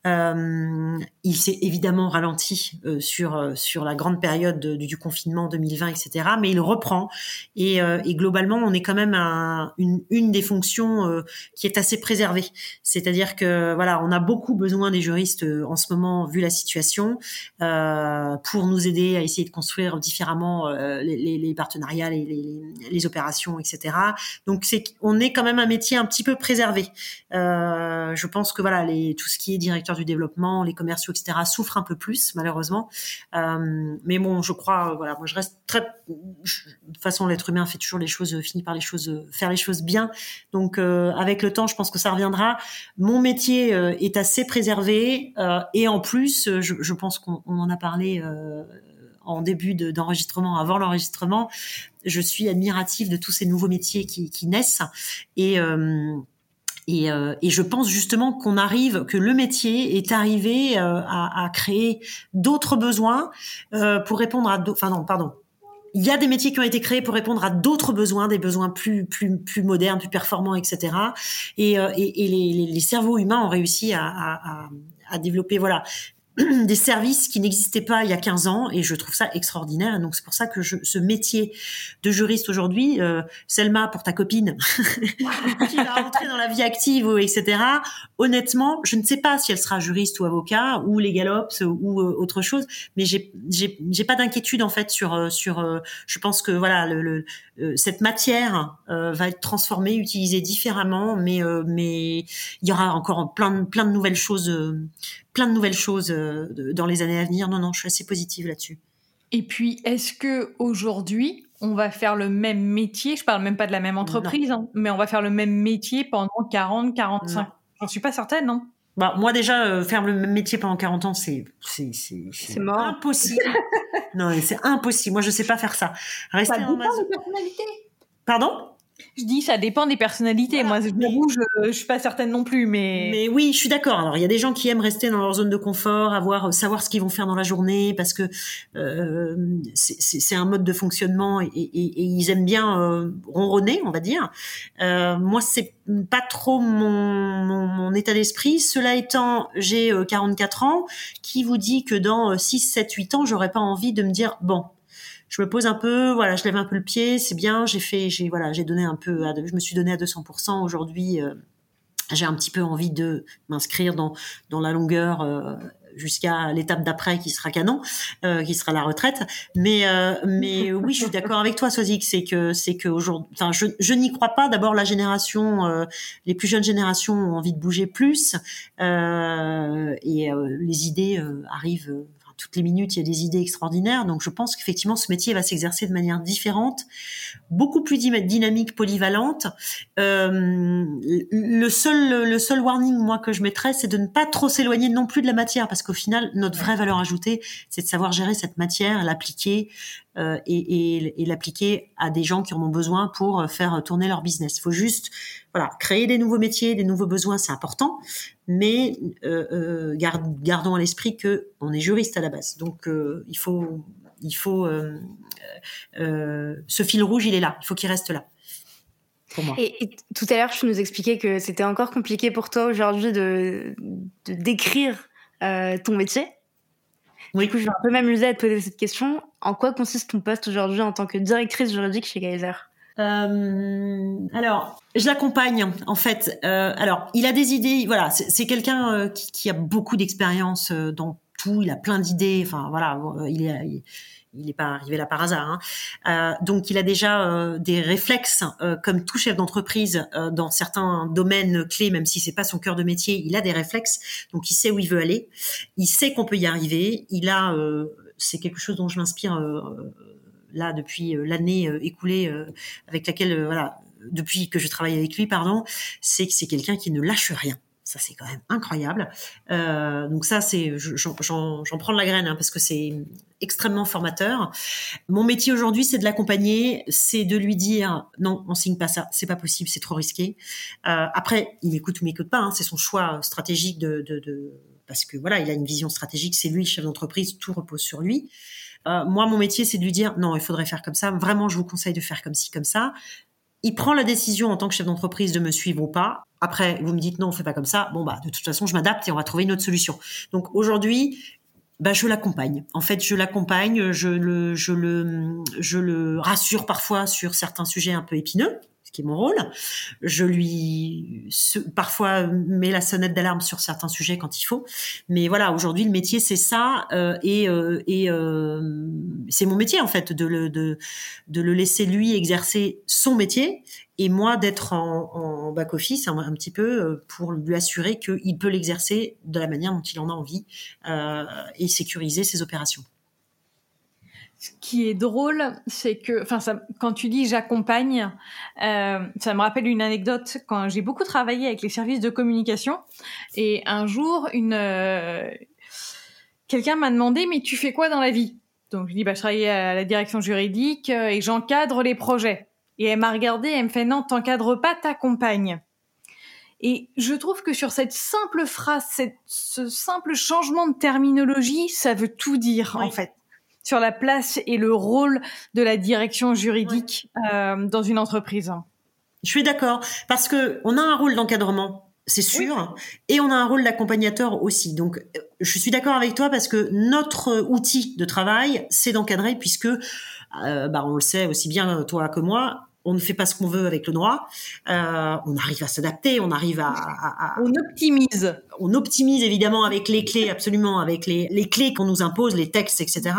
C: Euh, il s'est évidemment ralenti euh, sur euh, sur la grande période du confinement 2020, etc. Mais il reprend et, euh, et globalement, on est quand même une, des fonctions qui est assez préservée. C'est-à-dire que voilà, on a beaucoup besoin des juristes en ce moment vu la situation pour nous aider à essayer de construire différemment les, partenariats, les, les, opérations, etc. Donc c'est on est quand même un métier un petit peu préservé. Je pense que voilà, les, tout ce qui est directeur du développement, les commerciaux, etc., souffrent un peu plus malheureusement. Euh, mais bon, je crois, voilà, moi je reste très. de toute façon, l'être humain fait toujours les choses, finit par les choses, faire les choses bien. Donc euh, avec le temps, je pense que ça reviendra. Mon métier est assez préservé et en plus, je, pense qu'on en a parlé en début d'enregistrement, avant l'enregistrement, je suis admirative de tous ces nouveaux métiers qui, qui naissent et euh, et, euh, et, je pense justement qu'on arrive, que le métier est arrivé euh, à, à, créer d'autres besoins euh, pour répondre à. Enfin non, pardon. Il y a des métiers qui ont été créés pour répondre à d'autres besoins, des besoins plus plus plus modernes, plus performants, etc. Et, euh, et, et les, les, cerveaux humains ont réussi à, à, à développer voilà des services qui n'existaient pas il y a 15 ans et je trouve ça extraordinaire. donc c'est pour ça que je, ce métier de juriste aujourd'hui, euh, Selma pour ta copine qui va rentrer dans la vie active, etc. Honnêtement, je ne sais pas si elle sera juriste ou avocat ou légalops ou euh, autre chose, mais j'ai j'ai pas d'inquiétude en fait sur euh, sur. Euh, je pense que voilà le, le cette matière va être transformée, utilisée différemment, mais mais il y aura encore plein plein de nouvelles choses plein de nouvelles choses euh, dans les années à venir. Non, non, je suis assez positive là-dessus.
B: Et puis, est-ce que aujourd'hui, on va faire le même métier? Je parle même pas de la même entreprise, hein, mais on va faire le même métier pendant 40, 45. J'en suis pas certaine, non
C: bah, moi déjà euh, faire le même métier pendant 40 ans c'est c'est
A: c'est c'est impossible.
C: non, c'est impossible. Moi je sais pas faire ça.
B: Rester ça en personnalité.
C: Pardon?
B: Je dis, ça dépend des personnalités. Moi, je, je, je suis pas certaine non plus, mais.
C: Mais oui, je suis d'accord. Alors, il y a des gens qui aiment rester dans leur zone de confort, avoir, savoir ce qu'ils vont faire dans la journée, parce que euh, c'est un mode de fonctionnement et, et, et ils aiment bien euh, ronronner, on va dire. Euh, moi, c'est pas trop mon, mon, mon état d'esprit. Cela étant, j'ai 44 euh, ans, qui vous dit que dans 6, 7, 8 ans, j'aurais pas envie de me dire, bon, je me pose un peu, voilà, je lève un peu le pied, c'est bien, j'ai fait, j'ai voilà, j'ai donné un peu, je me suis donné à 200%. Aujourd'hui, euh, j'ai un petit peu envie de m'inscrire dans dans la longueur. Euh, jusqu'à l'étape d'après qui sera canon, euh, qui sera la retraite. Mais mais oui, je suis d'accord avec toi, Sozik, c'est que c'est que aujourd'hui, enfin, je, je n'y crois pas. D'abord, la génération, les plus jeunes générations ont envie de bouger plus, et les idées arrivent toutes les minutes, il y a des idées extraordinaires. Donc, je pense qu'effectivement, ce métier va s'exercer de manière différente, beaucoup plus dynamique, polyvalente. Euh, le seul, le seul warning, moi, que je mettrais, c'est de ne pas trop s'éloigner non plus de la matière, parce qu'au final, notre vraie valeur ajoutée, c'est de savoir gérer cette matière, l'appliquer, euh, et, et, l'appliquer à des gens qui en ont besoin pour euh, faire tourner leur business. Il faut juste voilà créer des nouveaux métiers, des nouveaux besoins, c'est important, mais euh, euh gardons à l'esprit que on est juriste à la base, donc il faut il faut ce fil rouge, il est là, il faut qu'il reste là.
A: Moi. Et, tout à l'heure, tu nous expliquais que c'était encore compliqué pour toi aujourd'hui de, de décrire ton métier. Du coup, je vais un peu m'amuser à te poser cette question. En quoi consiste ton poste aujourd'hui en tant que directrice juridique chez Kaiser
C: euh, alors, je l'accompagne en fait. Euh, alors, il a des idées. Voilà, c'est quelqu'un euh, qui, a beaucoup d'expérience euh, dans tout. Il a plein d'idées. Enfin, voilà, il est, n'est pas arrivé là par hasard. Hein. Euh, donc, il a déjà euh, des réflexes, euh, comme tout chef d'entreprise, dans certains domaines clés, même si c'est pas son cœur de métier, il a des réflexes. Donc, il sait où il veut aller. Il sait qu'on peut y arriver. Il a c'est quelque chose dont je m'inspire là depuis l'année écoulée avec laquelle voilà depuis que je travaille avec lui, pardon, c'est que c'est quelqu'un qui ne lâche rien. Ça, c'est quand même incroyable. Euh, donc ça, c'est, j'en prends de la graine hein, parce que c'est extrêmement formateur. Mon métier aujourd'hui, c'est de l'accompagner, c'est de lui dire non, on signe pas ça, c'est pas possible, c'est trop risqué. Euh, après, il m'écoute ou m'écoute pas, hein, c'est son choix stratégique de, parce que voilà, il a une vision stratégique, c'est lui chef d'entreprise, tout repose sur lui. Euh, moi, mon métier, c'est de lui dire non, il faudrait faire comme ça. Vraiment, je vous conseille de faire comme ci, comme ça. Il prend la décision en tant que chef d'entreprise de me suivre ou pas. Après, vous me dites non, on fait pas comme ça. Bon bah de toute façon, je m'adapte et on va trouver une autre solution. Donc aujourd'hui, bah je l'accompagne. En fait, je l'accompagne, je le je le je le rassure parfois sur certains sujets un peu épineux mon rôle. Je lui parfois mets la sonnette d'alarme sur certains sujets quand il faut. Mais voilà, aujourd'hui le métier c'est ça euh, et, euh, euh, c'est mon métier en fait de le de, le laisser lui exercer son métier et moi d'être en, back office un, petit peu pour lui assurer qu'il peut l'exercer de la manière dont il en a envie et sécuriser ses opérations
B: ce qui est drôle, c'est que, enfin, quand tu dis j'accompagne, euh, ça me rappelle une anecdote quand j'ai beaucoup travaillé avec les services de communication et un jour, une euh, quelqu'un m'a demandé mais tu fais quoi dans la vie? Donc je dis bah je travaille à la direction juridique euh, et j'encadre les projets. Et elle m'a regardé, elle me fait non, t'encadres pas, t'accompagnes. Et je trouve que sur cette simple phrase, cette, ce simple changement de terminologie, ça veut tout dire en fait sur la place et le rôle de la direction juridique euh, dans une entreprise.
C: Je suis d'accord parce que on a un rôle d'encadrement, c'est sûr, et on a un rôle d'accompagnateur aussi. Donc, je suis d'accord avec toi parce que notre outil de travail, c'est d'encadrer puisque, euh, bah, on le sait aussi bien toi que moi, on ne fait pas ce qu'on veut avec le droit. Euh, on arrive à s'adapter, on arrive à,
B: On optimise.
C: On optimise évidemment avec les clés, absolument, avec les, les clés qu'on nous impose, les textes, etc.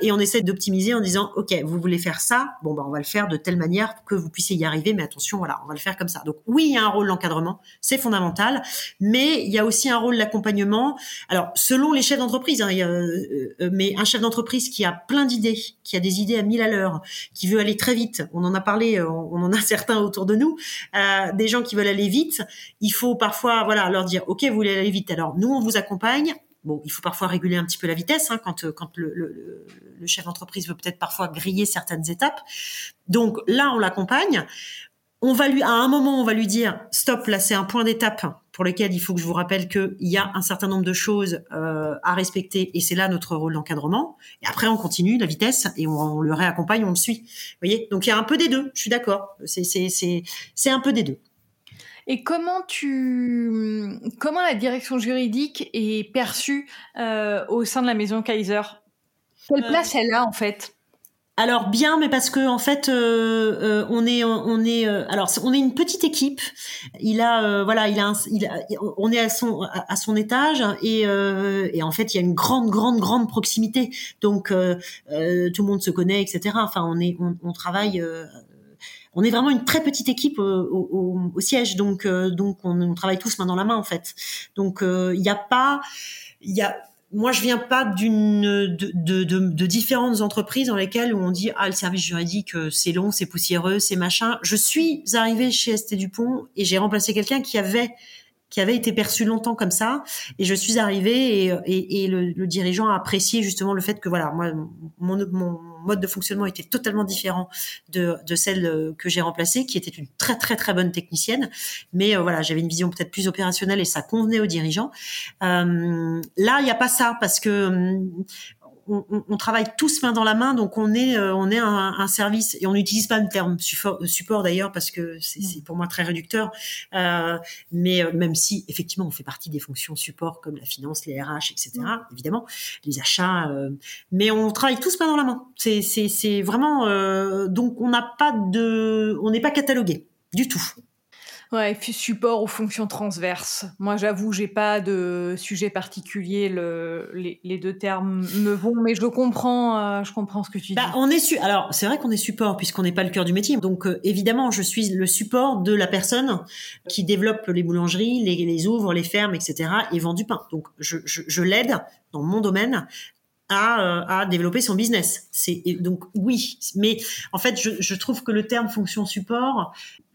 C: Et on essaie d'optimiser en disant, OK, vous voulez faire ça, bon, bah, on va le faire de telle manière que vous puissiez y arriver, mais attention, voilà, on va le faire comme ça. Donc oui, il y a un rôle d'encadrement, c'est fondamental, mais il y a aussi un rôle d'accompagnement. Alors, selon les chefs d'entreprise, hein, euh, euh, mais un chef d'entreprise qui a plein d'idées, qui a des idées à mille à l'heure, qui veut aller très vite, on en a parlé euh, on, en a certains autour de nous, euh, des gens qui veulent aller vite. Il faut parfois, voilà, leur dire, ok, vous aller vite, alors nous on vous accompagne. Bon, il faut parfois réguler un petit peu la vitesse hein, quand euh, quand le, chef d'entreprise veut peut-être parfois griller certaines étapes. Donc là, on l'accompagne on va lui, à un moment, on va lui dire, stop, là, c'est un point d'étape pour lequel il faut que je vous rappelle qu'il y a un certain nombre de choses euh, à respecter, et c'est là notre rôle d'encadrement. Et après, on continue la vitesse et on, le réaccompagne, on le suit. Vous voyez? Donc il y a un peu des deux. Je suis d'accord. C'est c'est un peu des deux.
B: Et comment tu comment la direction juridique est perçue euh, au sein de la maison Kaiser? Quelle euh, place elle a en fait?
C: Alors bien, mais parce que en fait, euh, euh, on est, on est, euh, alors on est une petite équipe. Il a, voilà, il a, il on est à son, à, son étage et, et en fait, il y a une grande, grande, grande proximité. Donc tout le monde se connaît, etc. Enfin, on est, on, travaille. On est vraiment une très petite équipe au, au, siège, donc donc on, on, travaille tous main dans la main en fait. Donc il n'y a pas, y a moi, je viens pas d'une de, de, de, de, différentes entreprises dans lesquelles où on dit ah le service juridique euh, c'est long, c'est poussiéreux, c'est machin. Je suis arrivée chez ST Dupont et j'ai remplacé quelqu'un qui avait qui avait été perçu longtemps comme ça. Et je suis arrivée et, et, et le, le, dirigeant a apprécié justement le fait que voilà, moi, mon, mon mode de fonctionnement était totalement différent de, de celle que j'ai remplacée, qui était une très très très bonne technicienne. Mais euh, voilà, j'avais une vision peut-être plus opérationnelle et ça convenait aux dirigeants. Euh, là, il n'y a pas ça parce que on, on, travaille tous main dans la main, donc on est euh, on est un, un service et on n'utilise pas le terme support, support d'ailleurs parce que c'est pour moi très réducteur. Euh, mais euh, même si effectivement on fait partie des fonctions support comme la finance, les RH, etc. Mm. Évidemment, les achats, euh, mais on travaille tous main dans la main. C'est c'est c'est vraiment donc on n'a pas de on n'est pas catalogué du tout.
B: Ouais, support aux fonctions transverses. Moi, j'avoue, j'ai pas de sujet particulier. Le, les, les, deux termes me vont, mais je comprends, euh, je comprends ce que tu
C: bah,
B: dis.
C: On est su alors, c'est vrai qu'on est support puisqu'on n'est pas le cœur du métier. Donc, euh, évidemment, je suis le support de la personne qui développe les boulangeries, les, les ouvre, les ferme, etc. et vend du pain. Donc, je, je, je l'aide dans mon domaine à, à développer son business. C'est donc oui, mais en fait, je, je, trouve que le terme fonction support,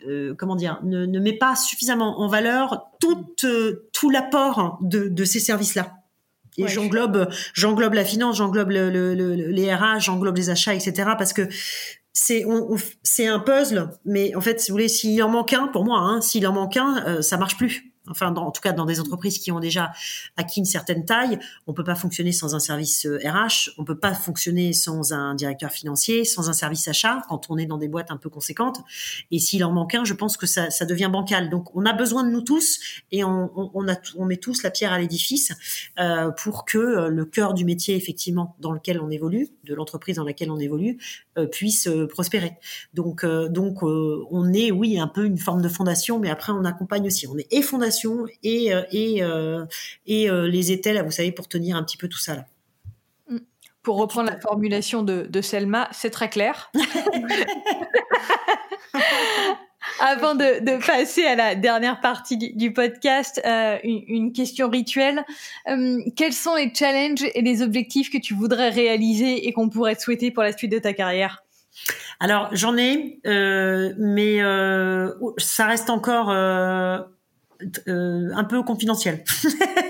C: euh, comment dire, ne, ne, met pas suffisamment en valeur tout euh, tout l'apport de, de ces services-là. Et ouais, j'englobe, j'englobe la finance, j'englobe le, le, le, les RH, j'englobe les achats, etc. Parce que c'est on, on, c'est un puzzle, mais en fait, si vous voulez, s'il en manque un, pour moi, hein, s'il en manque un, euh, ça marche plus enfin en tout cas dans des entreprises qui ont déjà acquis une certaine taille, on peut pas fonctionner sans un service RH, on peut pas fonctionner sans un directeur financier, sans un service achat quand on est dans des boîtes un peu conséquentes. Et s'il en manque un, je pense que ça, devient bancal. Donc on a besoin de nous tous et on, met tous la pierre à l'édifice euh, pour que euh, le cœur du métier effectivement dans lequel on évolue, de l'entreprise dans laquelle on évolue, euh, puisse euh, prospérer. Donc euh, on est oui un peu une forme de fondation, mais après on accompagne aussi. On est fondation et et et les étels, vous savez, pour tenir un petit peu tout ça là.
B: Pour reprendre la formulation de, de Selma, c'est très clair. Avant de, de, passer à la dernière partie du, du podcast, euh, une, une, question rituelle. Euh, quels sont les challenges et les objectifs que tu voudrais réaliser et qu'on pourrait te souhaiter pour la suite de ta carrière?
C: Alors j'en ai, euh, mais ça reste encore euh, un peu confidentiel.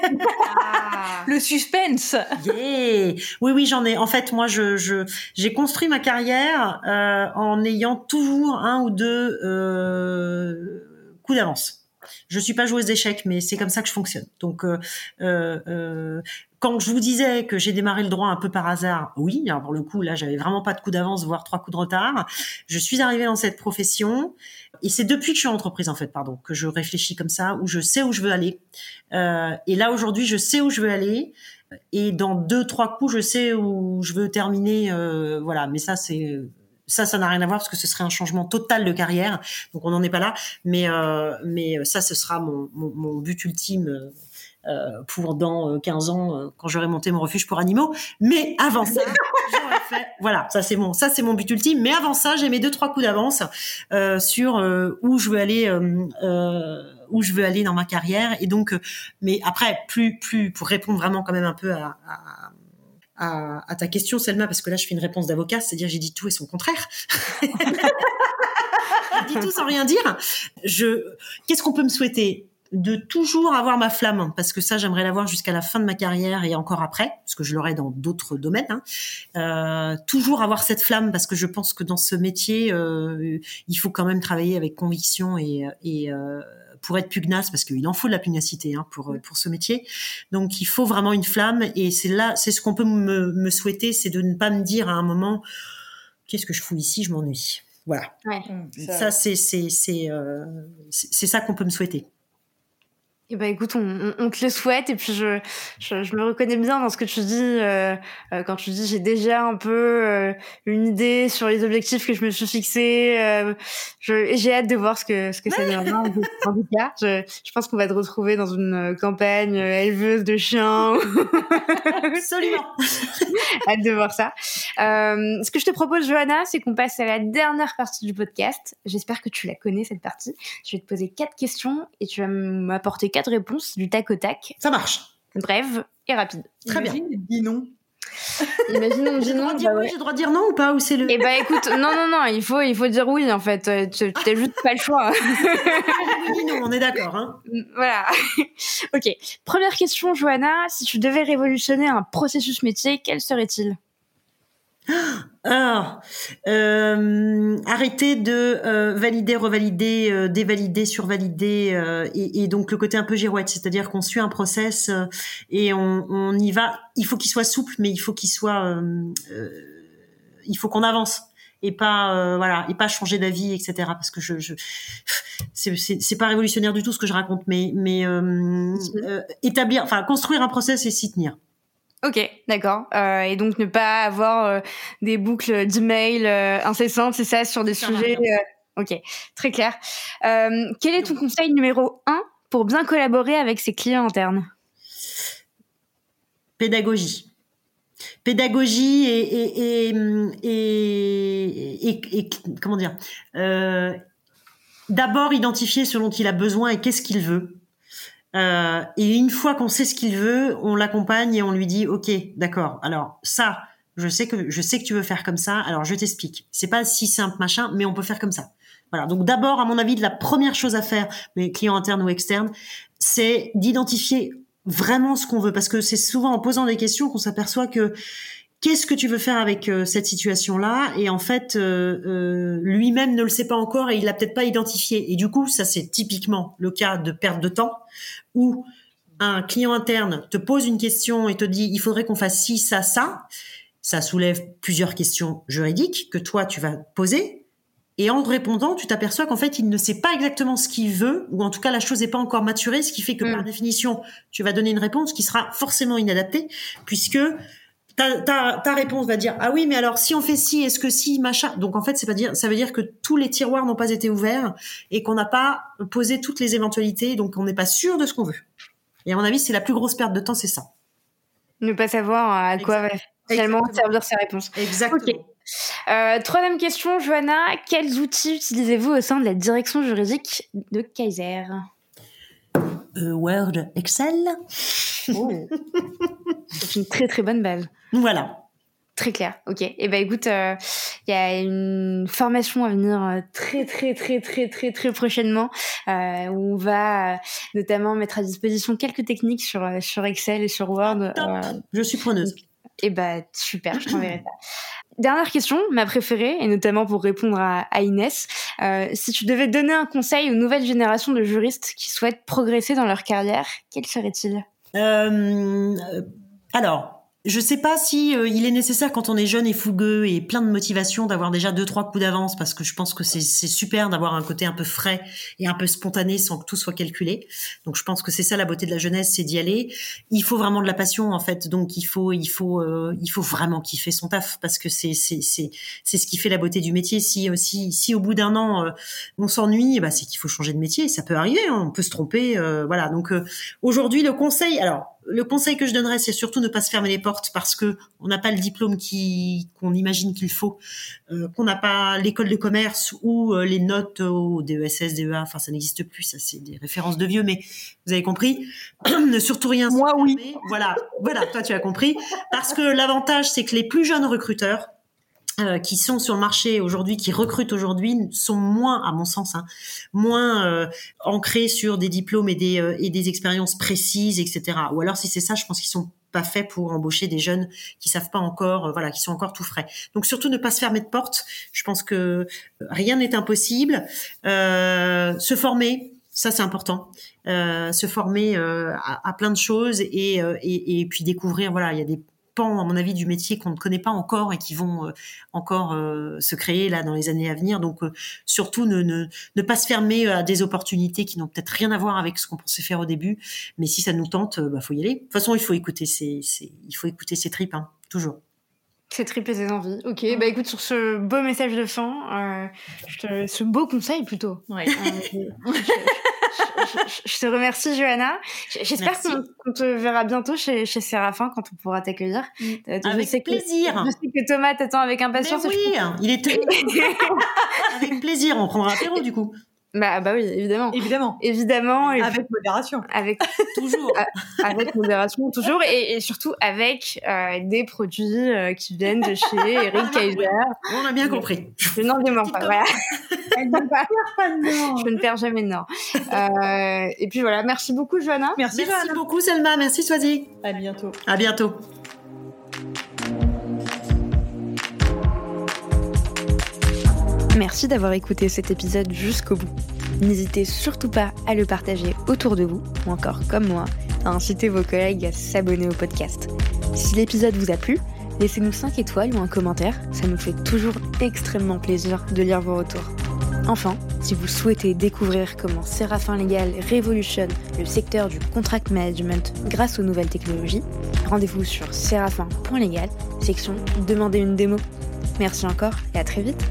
B: ah, le suspense.
C: Yeah. Oui, oui, j'en ai. En fait, moi, je, je j'ai construit ma carrière euh, en ayant toujours un ou deux euh, coups d'avance. Je suis pas joueuse d'échecs, mais c'est comme ça que je fonctionne. Donc, euh, euh, quand je vous disais que j'ai démarré le droit un peu par hasard, oui, alors pour le coup, là, j'avais vraiment pas de coup d'avance, voire trois coups de retard. Je suis arrivée dans cette profession et c'est depuis que je suis en entreprise, en fait, pardon, que je réfléchis comme ça, où je sais où je veux aller. Euh, et là, aujourd'hui, je sais où je veux aller. Et dans deux, trois coups, je sais où je veux terminer. Euh, voilà, mais ça, c'est ça, ça n'a rien à voir parce que ce serait un changement total de carrière. Donc, on n'en est pas là. Mais, euh, mais ça, ce sera mon, mon, but ultime euh, pour dans 15 ans euh, quand j'aurai monté mon refuge pour animaux. Mais avant ça, j'aurais fait. Voilà, ça c'est mon, ça c'est mon but ultime. Mais avant ça, j'ai mes deux trois coups d'avance euh, sur euh, où je veux aller. Euh, où je veux aller dans ma carrière et donc mais après plus plus pour répondre vraiment quand même un peu à, ta question, Selma, parce que là, je fais une réponse d'avocat, c'est-à-dire j'ai dit tout et son contraire. j'ai dit tout sans rien dire. Je, qu'est-ce qu'on peut me souhaiter? De toujours avoir ma flamme, parce que ça, j'aimerais l'avoir jusqu'à la fin de ma carrière et encore après, parce que je l'aurai dans d'autres domaines. Hein. Euh, toujours avoir cette flamme, parce que je pense que dans ce métier, euh, il faut quand même travailler avec conviction et, et euh, pour être pugnace, parce qu'il en faut de la pugnacité hein, pour pour ce métier. Donc, il faut vraiment une flamme, et c'est là, c'est ce qu'on peut me, me souhaiter, c'est de ne pas me dire à un moment, qu'est-ce que je fous ici, je m'ennuie. Voilà.
A: Ouais.
C: Ça, c'est c'est c'est euh, c'est ça qu'on peut me souhaiter.
A: Eh ben écoute, on, on, te le souhaite et puis je, je, je, me reconnais bien dans ce que tu dis euh, euh, quand tu dis j'ai déjà un peu euh, une idée sur les objectifs que je me suis fixés. Euh, j'ai hâte de voir ce que ce que ça deviendra. en tout cas, je, je pense qu'on va te retrouver dans une campagne éleveuse de chiens.
C: Absolument.
A: hâte de voir ça. Euh, ce que je te propose, Johanna, c'est qu'on passe à la dernière partie du podcast. J'espère que tu la connais cette partie. Je vais te poser quatre questions et tu vas m'apporter quatre réponses du tac au tac.
C: Ça marche.
A: Brève et rapide.
C: Très bien.
B: Dis non.
A: Imagine on dit non.
C: Dire
A: bah
C: oui,
A: ouais.
C: j'ai le droit de dire non ou pas ou c'est le.
A: Eh ben écoute, non non non, il faut il faut dire oui en fait. Tu t'as juste pas le choix.
C: oui, non, on est d'accord. Hein.
A: Voilà. ok. Première question, Johanna. Si tu devais révolutionner un processus métier, quel serait-il?
C: alors, euh, arrêter de euh, valider, revalider, euh, dévalider, survalider, euh, et, et, donc le côté un peu girouette, c'est-à-dire qu'on suit un process euh, et on, on, y va. Il faut qu'il soit souple, mais il faut qu'il soit, euh, il faut qu'on avance et pas voilà et pas changer d'avis, etc. Parce que je, je c'est pas révolutionnaire du tout ce que je raconte, mais mais établir, enfin construire un process et s'y tenir.
A: Ok, d'accord. Euh, et donc ne pas avoir euh, des boucles d'emails euh, incessantes, c'est ça, sur des sujets. ok, très clair. quel est ton conseil numéro un pour bien collaborer avec ses clients internes?
C: Pédagogie. Pédagogie et et et, et, et comment dire? D'abord identifier ce dont il a besoin et qu'est-ce qu'il veut. Euh, et une fois qu'on sait ce qu'il veut, on l'accompagne et on lui dit OK, d'accord. Alors ça, je sais que je sais que tu veux faire comme ça. Alors je t'explique. C'est pas si simple machin, mais on peut faire comme ça. Voilà. Donc d'abord, à mon avis, la première chose à faire, mais client interne ou externe, c'est d'identifier vraiment ce qu'on veut, parce que c'est souvent en posant des questions qu'on s'aperçoit que qu'est-ce que tu veux faire avec euh, cette situation-là? Et en fait, euh, euh, lui-même ne le sait pas encore et il l'a peut-être pas identifié. Et du coup, ça c'est typiquement le cas de perte de temps où un client interne te pose une question et te dit il faudrait qu'on fasse ci, ça, ça. Ça soulève plusieurs questions juridiques que toi tu vas poser. Et en répondant, tu t'aperçois qu'en fait, il ne sait pas exactement ce qu'il veut, ou en tout cas, la chose n'est pas encore maturée, ce qui fait que par mm. définition, tu vas donner une réponse qui sera forcément inadaptée, puisque ta, ta, réponse va dire ah oui mais alors si on fait ci est-ce que si machin? Donc en fait c'est pas dire ça veut dire que tous les tiroirs n'ont pas été ouverts et qu'on n'a pas posé toutes les éventualités donc on n'est pas sûr de ce qu'on veut. Et à mon avis c'est la plus grosse perte de temps c'est ça.
A: Ne pas savoir à quoi va finalement servir ses réponses
C: exactement.
A: Euh, troisième question Johanna. Quels outils utilisez-vous au sein de la direction juridique de Kaiser?
C: Euh, Word Excel.
A: Oh. c'est une très très bonne base
C: voilà.
A: Très clair. Ok. Et eh ben écoute, il euh, y a une formation à venir euh, très très très très très très prochainement euh, où on va notamment mettre à disposition quelques techniques sur sur Excel et sur Word.
C: Je suis preneuse.
A: Et eh ben super, je t'enverrai ça. Dernière question, ma préférée, et notamment pour répondre à, à Inès. si tu devais donner un conseil aux nouvelles générations de juristes qui souhaitent progresser dans leur carrière, quel serait-il?
C: Alors, je sais pas si euh, il est nécessaire quand on est jeune et fougueux et plein de motivation d'avoir déjà deux trois coups d'avance parce que je pense que c'est super d'avoir un côté un peu frais et un peu spontané sans que tout soit calculé. Donc je pense que c'est ça la beauté de la jeunesse, c'est d'y aller. Il faut vraiment de la passion en fait, donc il faut il faut euh, il faut vraiment kiffer son taf parce que c'est c'est c'est c'est ce qui fait la beauté du métier. Si si si au bout d'un an euh, on s'ennuie, bah c'est qu'il faut changer de métier. Ça peut arriver, hein, on peut se tromper, voilà. Donc aujourd'hui le conseil, alors le conseil que je donnerais, c'est surtout ne pas se fermer les portes parce que on n'a pas le diplôme qui qu'on imagine qu'il faut, euh, qu'on n'a pas l'école de commerce ou euh, les notes au DESS, DEA. Enfin, ça n'existe plus. Ça, c'est des références de vieux, mais vous avez compris. ne surtout rien.
B: Moi, oui.
C: Voilà, voilà. Toi, tu as compris. Parce que l'avantage, c'est que les plus jeunes recruteurs euh, qui sont sur le marché aujourd'hui, qui recrutent aujourd'hui, sont moins, à mon sens, hein, moins euh, ancrés sur des diplômes et des, euh, et des expériences précises, etc. Ou alors, si c'est ça, je pense qu'ils sont pas faits pour embaucher des jeunes qui savent pas encore, voilà, qui sont encore tout frais. Donc surtout ne pas se fermer de porte. Je pense que rien n'est impossible. se former, ça c'est important. se former à, à, plein de choses et, et puis découvrir, voilà, il y a des à mon avis, du métier qu'on ne connaît pas encore et qui vont euh, encore euh, se créer là dans les années à venir. Donc, euh, surtout, ne, pas se fermer à des opportunités qui n'ont peut-être rien à voir avec ce qu'on pensait faire au début. Mais si ça nous tente, bah, faut y aller. De toute façon, il faut écouter ses, ses tripes, hein, toujours.
A: C'est tripes et ses envies. Ok, bah écoute, sur ce beau message de fin, je te... ce beau conseil plutôt. Ouais. je, te remercie, Johanna. J'espère qu'on te verra bientôt chez, chez Séraphin quand on pourra t'accueillir.
C: Mm. Euh, avec plaisir.
A: je sais que Thomas t'attend avec impatience.
C: oui, il est avec plaisir. On prendra l'apéro du coup.
A: Bah, bah oui, évidemment.
B: Évidemment.
A: Évidemment.
B: avec modération.
A: Avec
C: toujours.
A: avec modération, toujours. Et, surtout avec euh, des produits euh, qui viennent de chez Eric Kaiser.
C: On a bien compris.
A: Je n'en dément pas. Voilà. Je ne perds jamais de nord. Euh, et puis voilà, merci beaucoup, Johanna.
C: Merci, merci beaucoup, Selma. Merci, Swazi.
B: À bientôt.
C: À bientôt.
A: Merci d'avoir écouté cet épisode jusqu'au bout. N'hésitez surtout pas à le partager autour de vous, ou encore comme moi, à inciter vos collègues à s'abonner au podcast. Si l'épisode vous a plu, laissez-nous 5 étoiles ou un commentaire, ça nous fait toujours extrêmement plaisir de lire vos retours. Enfin, si vous souhaitez découvrir comment Séraphin Légal révolutionne le secteur du contract management grâce aux nouvelles technologies, rendez-vous sur séraphin.légal, section Demandez une démo. Merci encore et à très vite